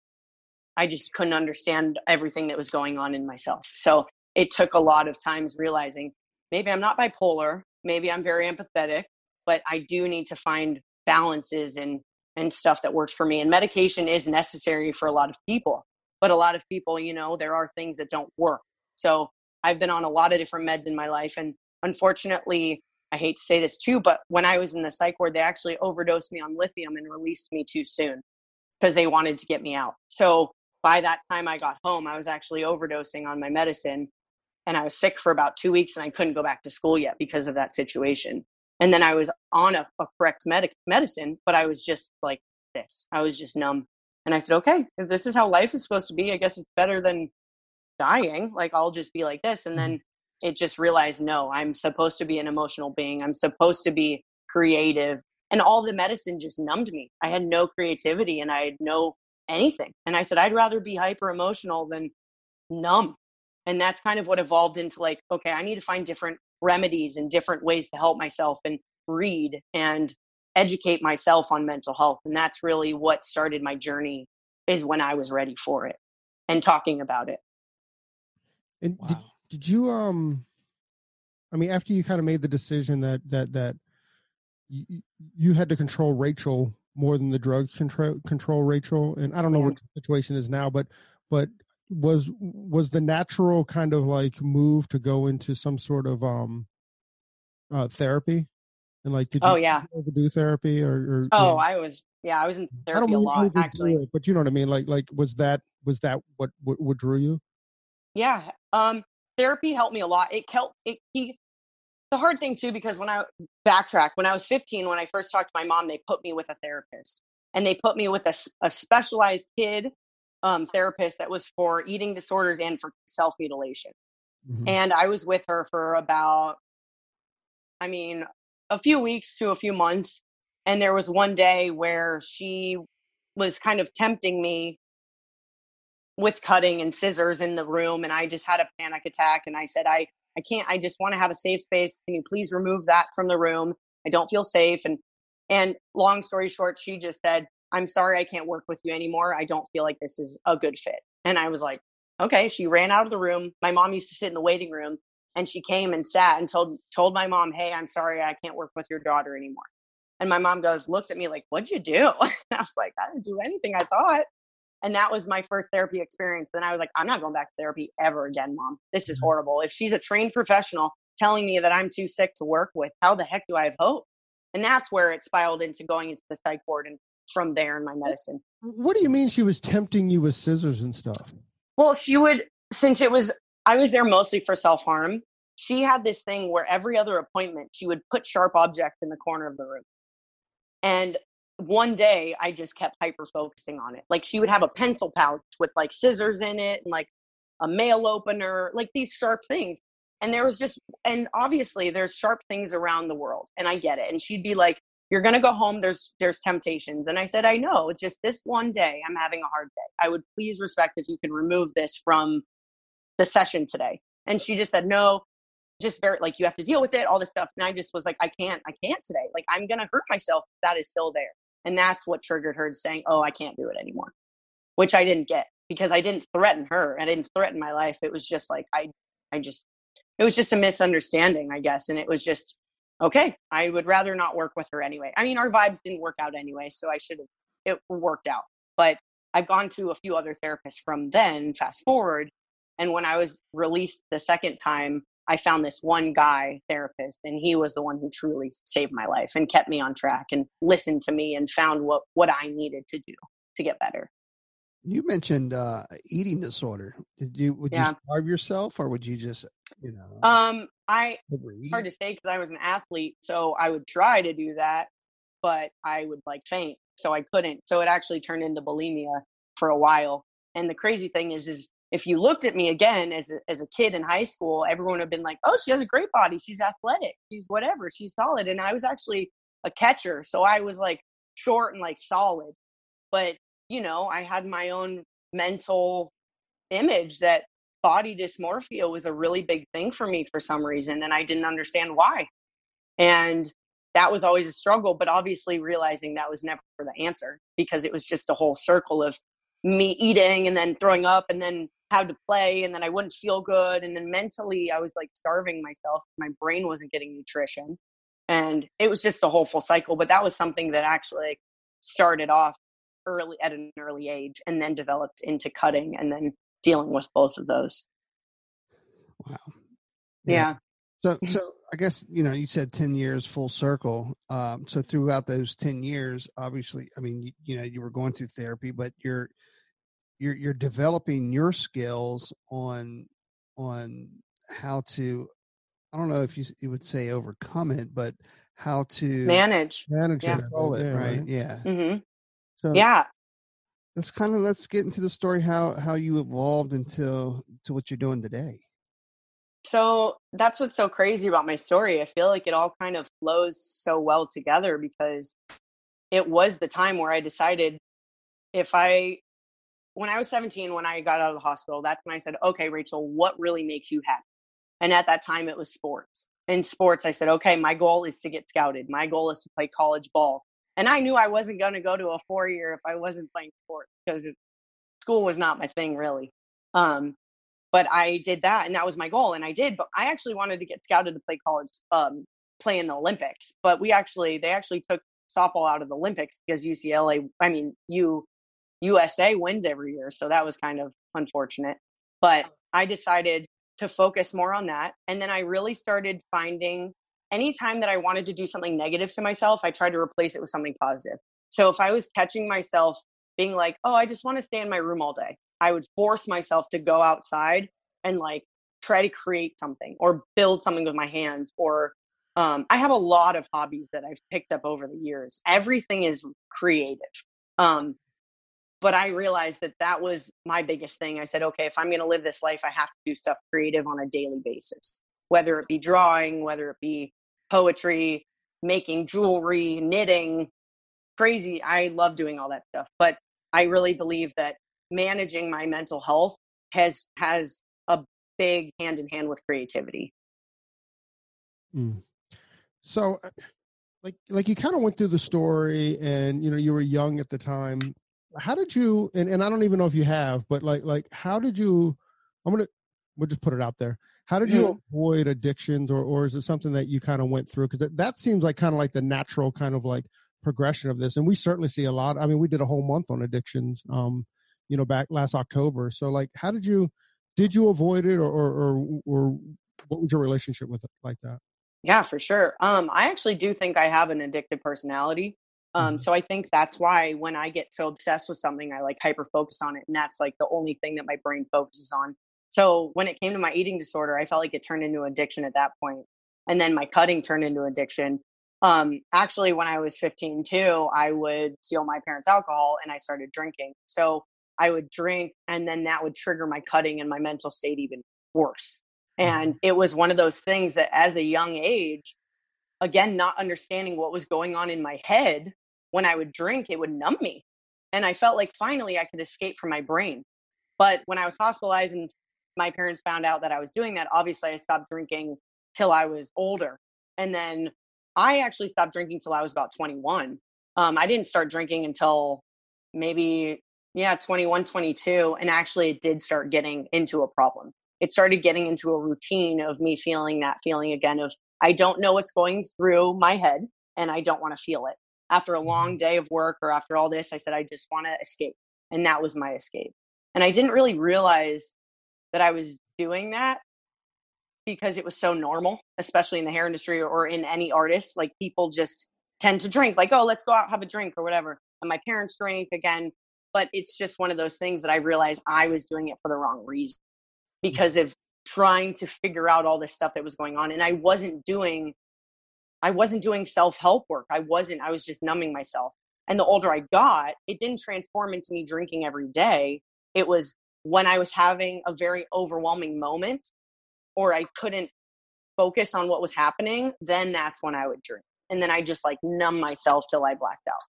I just couldn't understand everything that was going on in myself. So it took a lot of times realizing maybe I'm not bipolar. Maybe I'm very empathetic but I do need to find balances and and stuff that works for me. And medication is necessary for a lot of people, but a lot of people, you know, there are things that don't work. So I've been on a lot of different meds in my life, and unfortunately, I hate to say this too, but when I was in the psych ward, they actually overdosed me on lithium and released me too soon because they wanted to get me out. So by that time I got home, I was actually overdosing on my medicine and I was sick for about two weeks and I couldn't go back to school yet because of that situation and then I was on a, a correct medic medicine, but I was just like this. I was just numb. And I said, okay, if this is how life is supposed to be, I guess it's better than dying. Like I'll just be like this. And then mm-hmm. it just realized, no, I'm supposed to be an emotional being. I'm supposed to be creative. And all the medicine just numbed me. I had no creativity and I had no anything. And I said, I'd rather be hyper emotional than numb. And that's kind of what evolved into like, okay, I need to find different remedies and different ways to help myself and read and educate myself on mental health. And that's really what started my journey is when I was ready for it and talking about it. And wow. did, did you um I mean after you kind of made the decision that that that you, you had to control Rachel more than the drug control control Rachel and I don't know yeah. what the situation is now but but was was the natural kind of like move to go into some sort of um uh therapy? And like did you oh yeah do therapy or, or oh I was yeah I was in therapy a lot actually. it, but you know what I mean like like was that was that what what, what drew you? Yeah um therapy helped me a lot. It helped it he the hard thing too because when i backtrack when i was 15 when i first talked to my mom they put me with a therapist and they put me with a, a specialized kid um, therapist that was for eating disorders and for self mutilation mm-hmm. and i was with her for about i mean a few weeks to a few months. And there was one day where she was kind of tempting me with cutting and scissors in the room and I just had a panic attack and I said I I can't I just want to have a safe space. Can you please remove that from the room? I don't feel safe. And and long story short she just said I'm sorry I can't work with you anymore I don't feel like this is a good fit and I was like okay she ran out of the room my mom used to sit in the waiting room and she came and sat and told told my mom hey I'm sorry I can't work with your daughter anymore and my mom goes looks at me like what'd you do I was like I didn't do anything I thought and that was my first therapy experience. Then I was like, I'm not going back to therapy ever again, mom. This is mm-hmm. horrible. If she's a trained professional telling me that I'm too sick to work with, how the heck do I have hope? And that's where it spiraled into going into the psych ward and from there in my medicine. What do you mean she was tempting you with scissors and stuff? Well, she would, since it was, I was there mostly for self harm. She had this thing where every other appointment, she would put sharp objects in the corner of the room. And one day I just kept hyper focusing on it. Like she would have a pencil pouch with like scissors in it and like a mail opener, like these sharp things. And there was just, and obviously there's sharp things around the world, and I get it. And she'd be like, "You're gonna go home. There's there's temptations." And I said, "I know. It's just this one day, I'm having a hard day. I would please respect if you could remove this from the session today." And she just said, "No, just very like you have to deal with it, all this stuff." And I just was like, "I can't. I can't today. Like I'm gonna hurt myself. that is still there." And that's what triggered her saying, Oh, I can't do it anymore, which I didn't get because I didn't threaten her. I didn't threaten my life. It was just like, I, I just, it was just a misunderstanding, I guess. And it was just, okay, I would rather not work with her anyway. I mean, our vibes didn't work out anyway, so I should have, it worked out. But I've gone to a few other therapists from then, fast forward. And when I was released the second time, I found this one guy therapist, and he was the one who truly saved my life and kept me on track and listened to me and found what what I needed to do to get better. You mentioned uh, eating disorder. Did you would yeah. you starve yourself, or would you just you know? Um, I hard to say because I was an athlete, so I would try to do that, but I would like faint, so I couldn't. So it actually turned into bulimia for a while. And the crazy thing is, is if you looked at me again as a, as a kid in high school, everyone would have been like, "Oh, she has a great body. She's athletic. She's whatever. She's solid." And I was actually a catcher, so I was like short and like solid. But you know, I had my own mental image that body dysmorphia was a really big thing for me for some reason, and I didn't understand why. And that was always a struggle, but obviously realizing that was never the answer because it was just a whole circle of me eating and then throwing up and then had to play and then I wouldn't feel good and then mentally I was like starving myself. My brain wasn't getting nutrition. And it was just a whole full cycle. But that was something that actually started off early at an early age and then developed into cutting and then dealing with both of those. Wow. Yeah. yeah. So so I guess, you know, you said 10 years full circle. Um, so throughout those 10 years, obviously, I mean, you, you know, you were going through therapy, but you're you're you're developing your skills on on how to I don't know if you you would say overcome it, but how to manage manage yeah. it, right? right? Yeah. Mm-hmm. So yeah, let's kind of let's get into the story how how you evolved until to what you're doing today. So that's what's so crazy about my story. I feel like it all kind of flows so well together because it was the time where I decided if I, when I was 17, when I got out of the hospital, that's when I said, okay, Rachel, what really makes you happy? And at that time, it was sports. In sports, I said, okay, my goal is to get scouted. My goal is to play college ball. And I knew I wasn't going to go to a four year if I wasn't playing sports because school was not my thing really. Um, but I did that, and that was my goal, and I did. But I actually wanted to get scouted to play college, um, play in the Olympics. But we actually, they actually took softball out of the Olympics because UCLA, I mean, U USA wins every year, so that was kind of unfortunate. But I decided to focus more on that, and then I really started finding anytime that I wanted to do something negative to myself, I tried to replace it with something positive. So if I was catching myself being like, "Oh, I just want to stay in my room all day," I would force myself to go outside and like try to create something or build something with my hands or um, I have a lot of hobbies that I've picked up over the years. Everything is creative. Um, but I realized that that was my biggest thing. I said, okay, if I'm going to live this life, I have to do stuff creative on a daily basis, whether it be drawing, whether it be poetry, making jewelry, knitting, crazy. I love doing all that stuff. But I really believe that managing my mental health has has a big hand in hand with creativity. Mm. So, uh, like, like you kind of went through the story, and you know you were young at the time. How did you? And, and I don't even know if you have, but like, like how did you? I'm gonna we'll just put it out there. How did you avoid addictions, or or is it something that you kind of went through? Because that, that seems like kind of like the natural kind of like progression of this, and we certainly see a lot. I mean, we did a whole month on addictions. Um, you know back last october so like how did you did you avoid it or or or, what was your relationship with it like that yeah for sure um i actually do think i have an addictive personality um, mm-hmm. so I think that's why when I get so obsessed with something, I like hyper focus on it, and that's like the only thing that my brain focuses on. So when it came to my eating disorder, I felt like it turned into addiction at that point. and then my cutting turned into addiction. Um, actually, when I was 15 too, I would steal my parents' alcohol and I started drinking. So I would drink and then that would trigger my cutting and my mental state even worse. And mm-hmm. it was one of those things that as a young age, again, not understanding what was going on in my head, when I would drink, it would numb me. And I felt like finally I could escape from my brain. But when I was hospitalized and my parents found out that I was doing that, obviously I stopped drinking till I was older. And then I actually stopped drinking till I was about 21. Um, I didn't start drinking until maybe yeah 21 22 and actually it did start getting into a problem it started getting into a routine of me feeling that feeling again of i don't know what's going through my head and i don't want to feel it after a long mm-hmm. day of work or after all this i said i just want to escape and that was my escape and i didn't really realize that i was doing that because it was so normal especially in the hair industry or in any artist like people just tend to drink like oh let's go out have a drink or whatever and my parents drink again but it's just one of those things that I realized I was doing it for the wrong reason mm. because of trying to figure out all this stuff that was going on. And I wasn't doing, I wasn't doing self help work. I wasn't, I was just numbing myself. And the older I got, it didn't transform into me drinking every day. It was when I was having a very overwhelming moment or I couldn't focus on what was happening, then that's when I would drink. And then I just like numb myself till I blacked out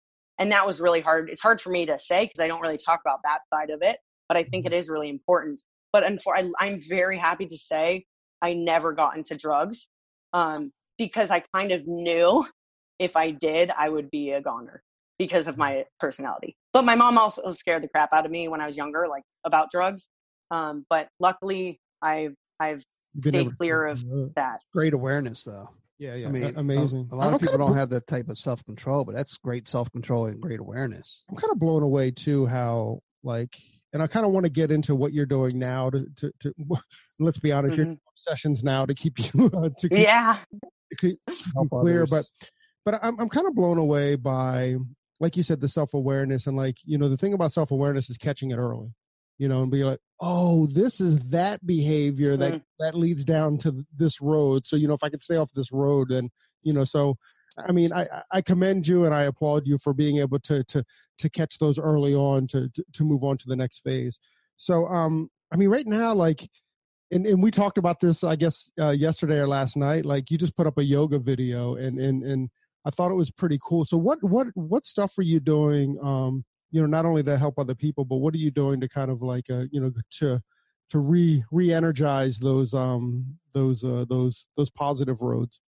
and that was really hard it's hard for me to say because i don't really talk about that side of it but i think it mm-hmm. really important but unfor- I, i'm very happy to say i never got into drugs um, because i kind of knew if i did i would be a goner because of my personality but my mom also scared the crap out of me when i was younger like about drugs um, but luckily i've i've stayed clear of that great awareness though yeah, yeah. I mean, amazing. A, a lot I'm of people don't have that type of self control, but that's great self control and great awareness. I'm kind of blown away too how like, and I kind of want to get into what you're doing now to to, to let's be honest, mm-hmm. your sessions now to keep you uh, to keep, yeah to keep, clear, but but I'm I'm kind of blown away by like you said the self awareness and like you know the thing about self awareness is catching it early, you know, and be like oh, this is that behavior that mm. that leads down to this road. So you know, if I could stay off this road, then you know, so I mean, I, I commend you and I applaud you for being able to to to catch those early on to to move on to the next phase. So, um, I mean, right now, like, and and we talked about this, I guess, uh, yesterday or last night. Like, you just put up a yoga video, and and and I thought it was pretty cool. So, what what what stuff are you doing? Um, you know, not only to help other people, but what are you doing to kind of like, uh, you know, to to re re-energize those um those uh those those positive roads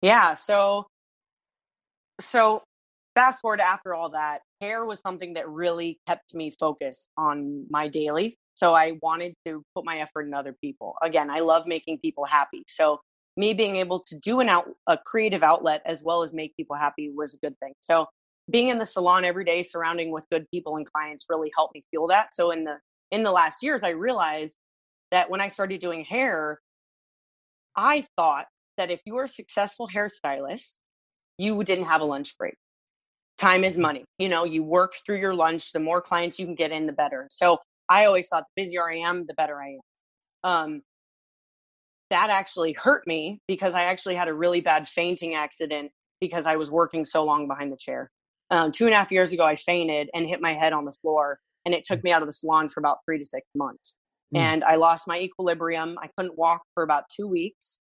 yeah so so fast forward after all that, hair was something that really kept me focused on my daily. So I wanted to put my effort in other people. Again, I love making people happy. So me being able to do an out a creative outlet as well as make people happy was a good thing. So being in the salon every day surrounding with good people and clients really helped me feel that. So in the in the last years I realized that when I started doing hair, I thought that if you were a successful hairstylist, you didn't have a lunch break. Time is money. You know, you work through your lunch. The more clients you can get in, the better. So I always thought the busier I am, the better I am. Um, that actually hurt me because I actually had a really bad fainting accident because I was working so long behind the chair. Um, two and a half years ago, I fainted and hit my head on the floor, and it took me out of the salon for about three to six months. Mm. And I lost my equilibrium. I couldn't walk for about two weeks.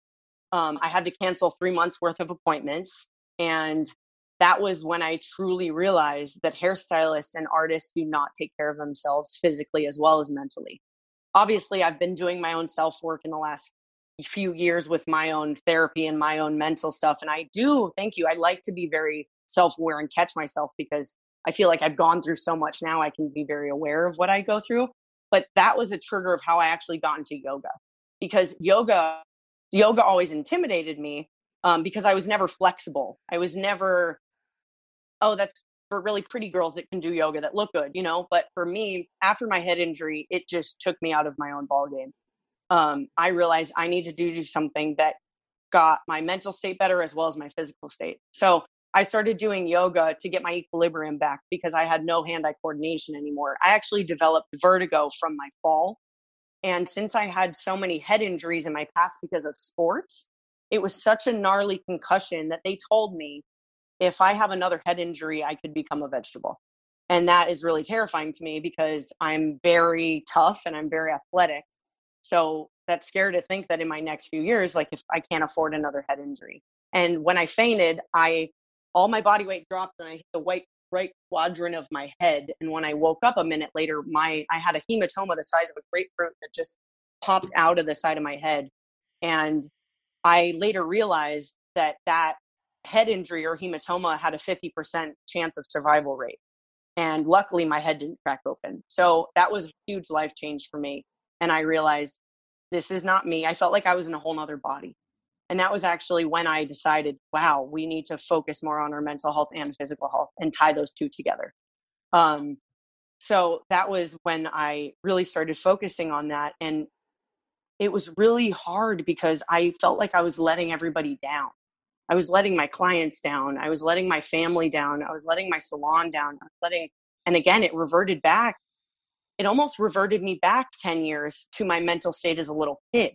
Um, I had to cancel three months worth of appointments. And that was when I truly realized that hairstylists and artists do not take care of themselves physically as well as mentally. Obviously, I've been doing my own self work in the last few years with my own therapy and my own mental stuff. And I do, thank you. I like to be very self aware and catch myself because I feel like I've gone through so much now, I can be very aware of what I go through. But that was a trigger of how I actually got into yoga because yoga, yoga always intimidated me um, because I was never flexible. I was never, oh, that's for really pretty girls that can do yoga that look good, you know. But for me, after my head injury, it just took me out of my own ball game. Um, I realized I need to do something that got my mental state better as well as my physical state. So I started doing yoga to get my equilibrium back because I had no hand eye coordination anymore. I actually developed vertigo from my fall. And since I had so many head injuries in my past because of sports, it was such a gnarly concussion that they told me if I have another head injury, I could become a vegetable. And that is really terrifying to me because I'm very tough and I'm very athletic. So that's scary to think that in my next few years, like if I can't afford another head injury. And when I fainted, I all my body weight dropped and I hit the white right quadrant of my head. And when I woke up a minute later, my I had a hematoma the size of a grapefruit that just popped out of the side of my head. And I later realized that that head injury or hematoma had a 50% chance of survival rate. And luckily, my head didn't crack open. So that was a huge life change for me. And I realized this is not me. I felt like I was in a whole nother body. And that was actually when I decided, wow, we need to focus more on our mental health and physical health and tie those two together. Um, so that was when I really started focusing on that. And it was really hard because I felt like I was letting everybody down. I was letting my clients down. I was letting my family down. I was letting my salon down. I was letting, and again, it reverted back. It almost reverted me back 10 years to my mental state as a little kid.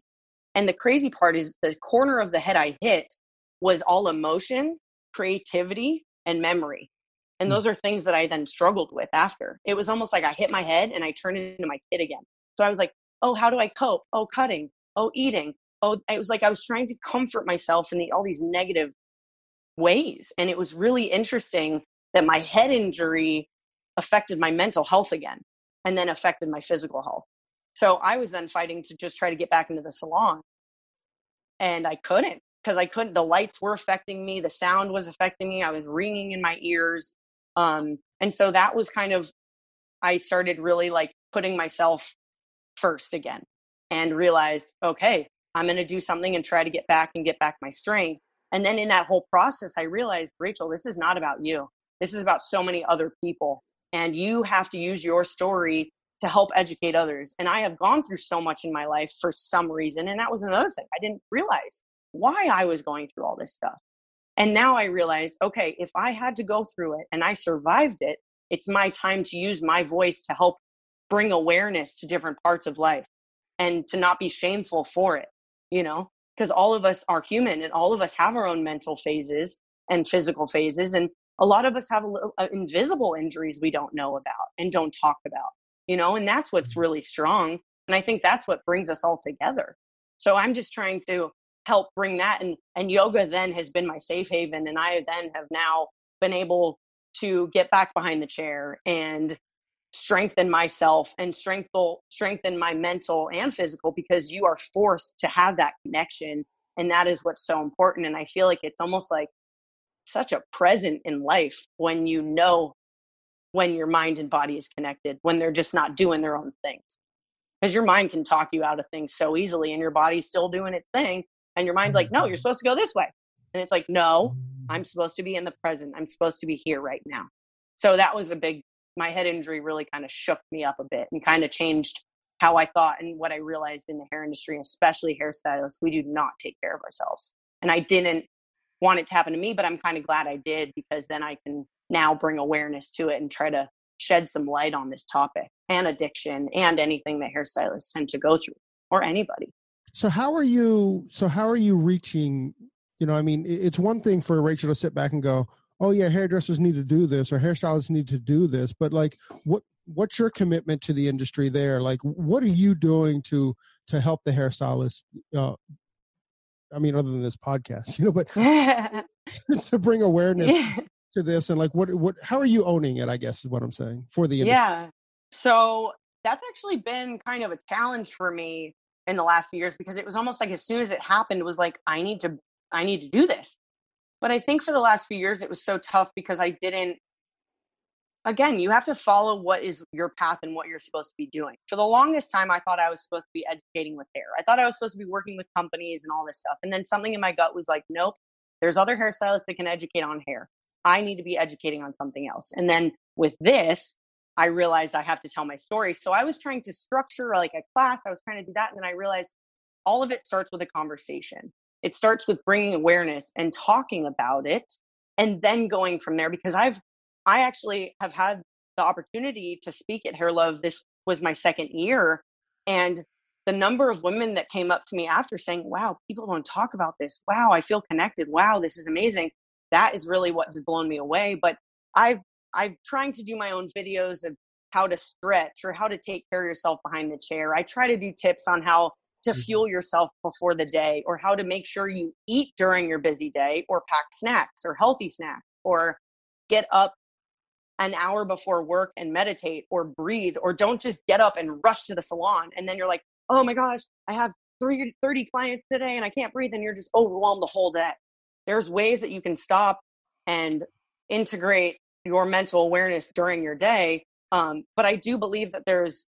And the crazy part is the corner of the head I hit was all emotion, creativity, and memory. And hmm. those are things that I then struggled with after. It was almost like I hit my head and I turned into my kid again. So I was like, oh, how do I cope? Oh, cutting. Oh, eating. Oh, it was like I was trying to comfort myself in the, all these negative ways. And it was really interesting that my head injury affected my mental health again and then affected my physical health. So I was then fighting to just try to get back into the salon. And I couldn't because I couldn't. The lights were affecting me, the sound was affecting me, I was ringing in my ears. Um, and so that was kind of, I started really like putting myself first again and realized, okay, I'm going to do something and try to get back and get back my strength. And then in that whole process, I realized, Rachel, this is not about you. This is about so many other people. And you have to use your story to help educate others. And I have gone through so much in my life for some reason. And that was another thing. I didn't realize why I was going through all this stuff. And now I realize, okay, if I had to go through it and I survived it, it's my time to use my voice to help bring awareness to different parts of life and to not be shameful for it, you know, because all of us are human and all of us have our own mental phases and physical phases. And a lot of us have a little, uh, invisible injuries we don't know about and don't talk about, you know, and that's what's Mm-hmm. really strong. And I think that's what brings us all together. So I'm just trying to help bring that and and yoga then has been my safe haven and I then have now been able to get back behind the chair and strengthen myself and strengthen strengthen my mental and physical because you are forced to have that connection and that is what's so important and I feel like it's almost like such a present in life when you know when your mind and body is connected when they're just not doing their own things. Because your mind can talk you out of things so easily and your body's still doing its thing and your mind's like no you're mm-hmm. supposed to go this way. And it's like no i'm supposed to be in the present. I'm supposed to be here right now. So that was a big my head injury really kind of shook me up a bit and kind of changed how i thought and what i realized in the hair industry especially hairstylists. We do not take care of ourselves. And i didn't want it to happen to me but i'm kind of glad i did because then i can now bring awareness to it and try to shed some light on this topic and addiction and anything that hairstylists tend to go through or anybody So how are you? So how are you reaching? You know, I mean, it's one thing for Rachel to sit back and go, "Oh yeah, hairdressers need to do this or hairstylists need to do this," but like, what what's your commitment to the industry there? Like, what are you doing to to help the hairstylist? Uh, I mean, other than this podcast, you know, but to bring awareness to this and like, what what? How are you owning it? I guess is what I'm saying for the industry. yeah so that's actually been kind of a challenge for me in the last few years because it was almost like as soon as it happened it was like i need to i need to do this but i think for the last few years it was so tough because i didn't again you have to follow what is your path and what you're supposed to be doing for the longest time i thought i was supposed to be educating with hair i thought i was supposed to be working with companies and all this stuff and then something in my gut was like nope there's other hairstylists that can educate on hair i need to be educating on something else and then with this I realized I have to tell my story. So I was trying to structure like a class. I was trying to do that. And then I realized all of it starts with a conversation. It starts with bringing awareness and talking about it and then going from there because I've, I actually have had the opportunity to speak at Hair Love. This was my second year. And the number of women that came up to me after saying, wow, people don't talk about this. Wow, I feel connected. Wow, this is amazing. That is really what has blown me away. But I've I'm trying to do my own videos of how to stretch or how to take care of yourself behind the chair. I try to do tips on how to mm-hmm. fuel yourself before the day or how to make sure you eat during your busy day or pack snacks or healthy snacks or get up an hour before work and meditate or breathe or don't just get up and rush to the salon and then you're like, "Oh my gosh, I have 30 clients today and I can't breathe and you're just overwhelmed the whole day." There's ways that you can stop and integrate your mental awareness during your day. Um, but I do believe that there's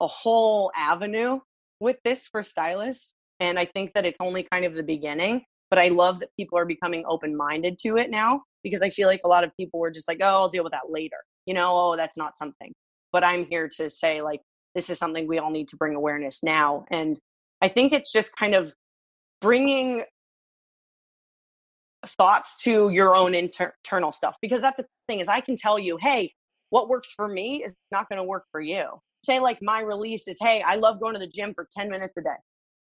a whole avenue with this for stylists. And I think that it's only kind of the beginning. But I love that people are becoming open minded to it now because I feel like a lot of people were just like, oh, I'll deal with that later. You know, oh, that's not something. But I'm here to say, like, this is something we all need to bring awareness now. And I think it's just kind of bringing thoughts to your own inter- internal stuff because that's the thing is i can tell you hey what works for me is not going to work for you say like my release is hey i love going to the gym for 10 minutes a day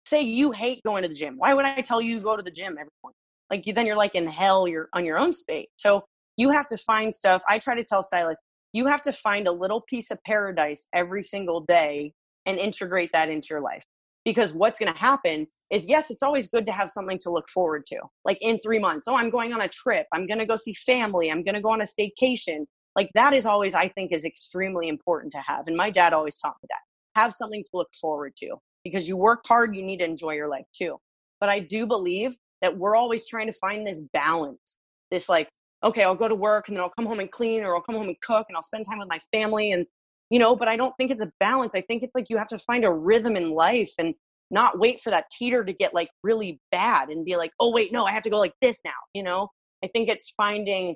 say you hate going to the gym why would i tell you go to the gym every morning like you then you're like in hell you're on your own space so you have to find stuff i try to tell stylists you have to find a little piece of paradise every single day and integrate that into your life because what's going to happen is yes, it's always good to have something to look forward to. Like in three months, oh, I'm going on a trip. I'm going to go see family. I'm going to go on a staycation. Like that is always, I think, is extremely important to have. And my dad always taught me that. Have something to look forward to because you work hard, you need to enjoy your life too. But I do believe that we're always trying to find this balance. This like, okay, I'll go to work and then I'll come home and clean or I'll come home and cook and I'll spend time with my family and you know, but I don't think it's a balance. I think it's like you have to find a rhythm in life and not wait for that teeter to get like really bad and be like, oh, wait, no, I have to go like this now. You know, I think it's finding,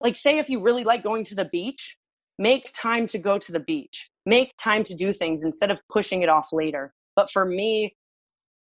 like, say, if you really like going to the beach, make time to go to the beach, make time to do things instead of pushing it off later. But for me,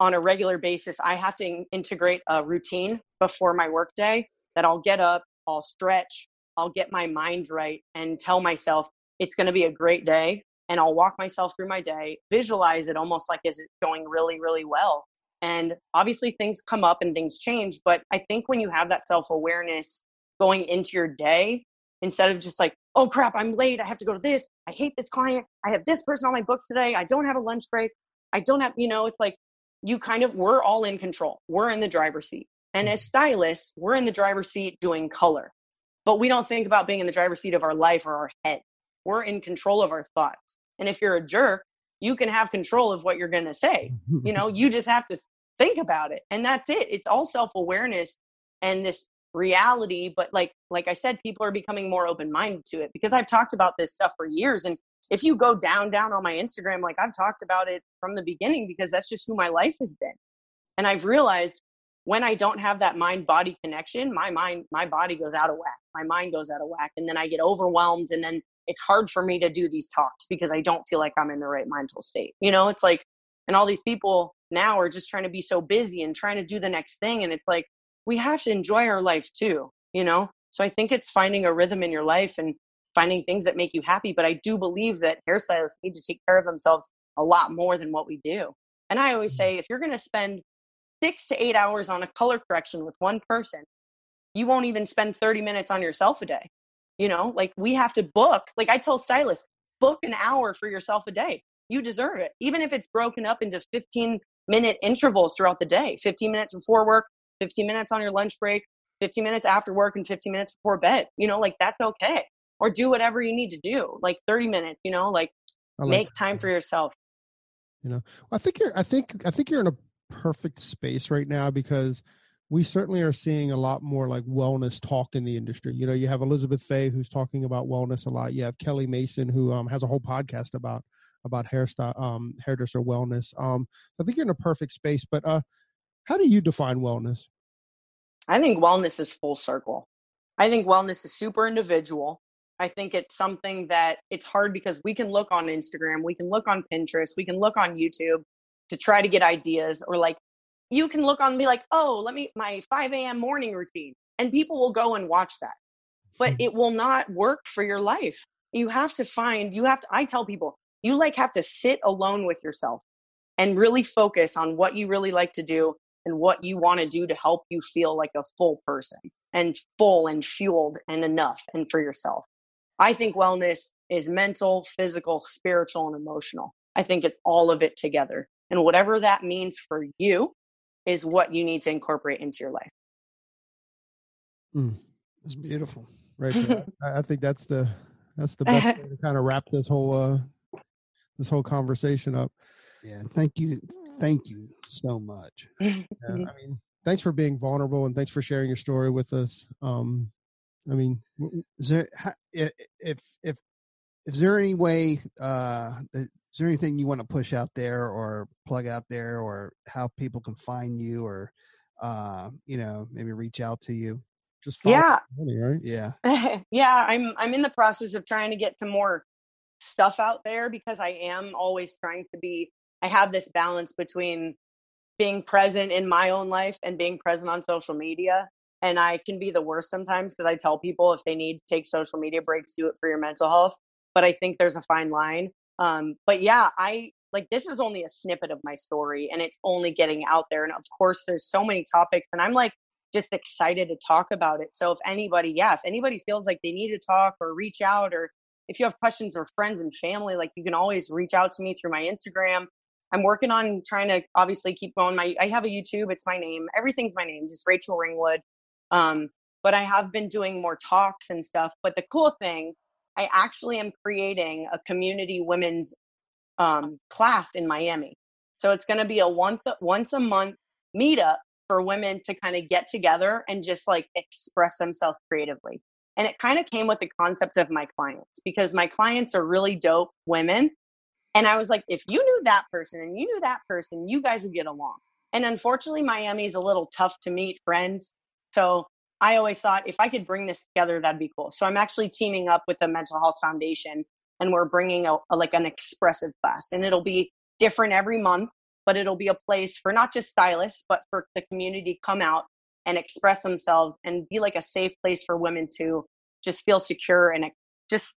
on a regular basis, I have to integrate a routine before my workday that I'll get up, I'll stretch, I'll get my mind right and tell myself, it's going to be a great day and I'll walk myself through my day, visualize it almost like as it's going really, really well. And obviously things come up and things change. But I think when you have that self awareness going into your day, instead of just like, oh crap, I'm late. I have to go to this. I hate this client. I have this person on my books today. I don't have a lunch break. I don't have, you know, it's like you kind of, we're all in control. We're in the driver's seat. And mm. as stylists, we're in the driver's seat doing color. But we don't think about being in the driver's seat of our life or our head. We're in control of our thoughts. And if you're a jerk, you can have control of what you're going to say. you know, you just have to think about it. And that's it. It's all self-awareness and this reality, but like like I said people are becoming more open-minded to it because I've talked about this stuff for years and if you go down down on my Instagram like I've talked about it from the beginning because that's just who my life has been. And I've realized when I don't have that mind body connection, my mind, my body goes out of whack. My mind goes out of whack. And then I get overwhelmed. And then it's hard for me to do these talks because I don't feel like I'm in the right mental state. You know, it's like, and all these people now are just trying to be so busy and trying to do the next thing. And it's like, we have to enjoy our life too, you know? So I think it's finding a rhythm in your life and finding things that make you happy. But I do believe that hairstylists need to take care of themselves a lot more than what we do. And I always mm. say, if you're going to spend six to eight hours on a color correction with one person, you won't even spend 30 minutes on yourself a day. You know, like we have to book, like I tell stylists, book an hour for yourself a day. You deserve it. Even if it's broken up into 15 minute intervals throughout the day 15 minutes before work, 15 minutes on your lunch break, 15 minutes after work, and 15 minutes before bed. You know, like that's okay. Or do whatever you need to do, like 30 minutes, you know, like, like make time for yourself. You know, I think you're, I think, I think you're in a perfect space right now because we certainly are seeing a lot more like wellness talk in the industry. You know, you have Elizabeth Fay who's talking about wellness a lot. You have Kelly Mason who um, has a whole podcast about about hairstyle, um, hairdresser wellness. Um, I think you're in a perfect space. But uh, how do you define wellness? I think wellness is full circle. I think wellness is super individual. I think it's something that it's hard because we can look on Instagram, we can look on Pinterest, we can look on YouTube to try to get ideas or like you can look on and be like, oh, let me my 5 a.m. morning routine. And people will go and watch that. But hmm. it will not work for your life. You have to find, you have to, I tell people, you like have to sit alone with yourself and really focus on what you really like to do and what you want to do to help you feel like a full person and full and fueled and enough and for yourself. I think wellness is mental, physical, spiritual, and emotional. I think it's all of it together. And whatever that means for you, is what you need to incorporate into your life. Mm, that's beautiful. Right. I think that's the that's the best way to kind of wrap this whole uh this whole conversation up. Yeah. Thank you. Thank you so much. yeah, I mean, thanks for being vulnerable and thanks for sharing your story with us. Um, I mean, is there if if if is there any way uh is there anything you want to push out there or plug out there or how people can find you or uh you know maybe reach out to you? Just yeah. money, right? Yeah. Yeah i'm i'm in the process of trying to get some more stuff out there because i am always trying to be i have this balance between being present in my own life and being present on social media and i can be the worst sometimes because i tell people if they need to take social media breaks do it for your mental health but i think there's a fine line um, but yeah, I like this is only a snippet of my story and it's only getting out there. And of course, there's so many topics, and I'm like just excited to talk about it. So if anybody, yeah, if anybody feels like they need to talk or reach out, or if you have questions or friends and family, like you can always reach out to me through my Instagram. I'm working on trying to obviously keep going. My I have a YouTube, it's my name. Everything's my name, just Rachel Ringwood. Um, but I have been doing more talks and stuff. But the cool thing I actually am creating a community women's um, class in Miami. So it's going to be a once once a month meetup for women to kind of get together and just like express themselves creatively. And it kind of came with the concept of my clients because my clients are really dope women. And I was like, if you knew that person and you knew that person, you guys would get along. And unfortunately, Miami is a little tough to meet friends. So I always thought if I could bring this together, that'd be cool. So I'm actually teaming up with the Mental Health Foundation and we're bringing a, a, like an expressive class and it'll be different every month, but it'll be a place for not just stylists, but for the community come out and express themselves and be like a safe place for women to just feel secure and just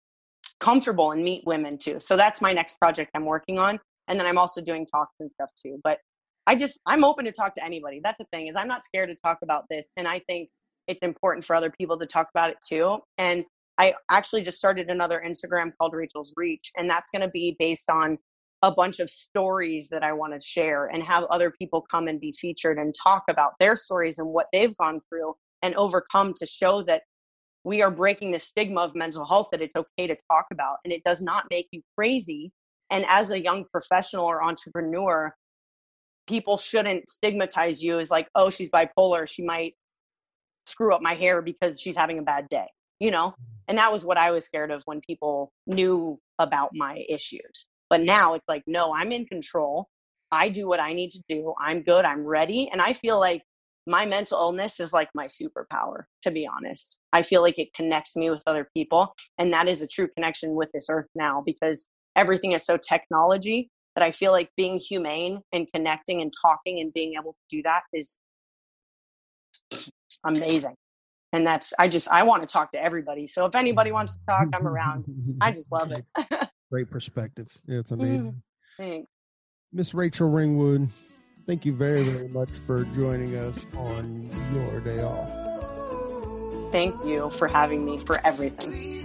comfortable and meet women too. So that's my next project I'm working on. And then I'm also doing talks and stuff too. But I just I'm open to talk to anybody. That's the thing is I'm not scared to talk about this, and I think it's important for other people to talk about it too. And I actually just started another Instagram called Rachel's Reach, and that's going to be based on a bunch of stories that I want to share and have other people come and be featured and talk about their stories and what they've gone through and overcome to show that we are breaking the stigma of mental health that it's okay to talk about and it does not make you crazy. And as a young professional or entrepreneur, people shouldn't stigmatize you as like, oh, she's bipolar. She might screw up my hair because she's having a bad day, you know? Mm-hmm. And that was what I was scared of when people knew about my issues. But now it's like, no, I'm in control. I do what I need to do. I'm good. I'm ready. And I feel like my mental illness is like my superpower, to be honest. I feel like it connects me with other people. And that is a true connection with this earth now because everything is so technology that I feel like being humane and connecting and talking and being able to do that is amazing. And that's, I just, I want to talk to everybody. So if anybody wants to talk, I'm around. I just love it. Great perspective. Yeah, it's mm-hmm. amazing. Thanks. Miss Rachel Ringwood, thank you very, very much for joining us on your day off. Thank you for having me for everything.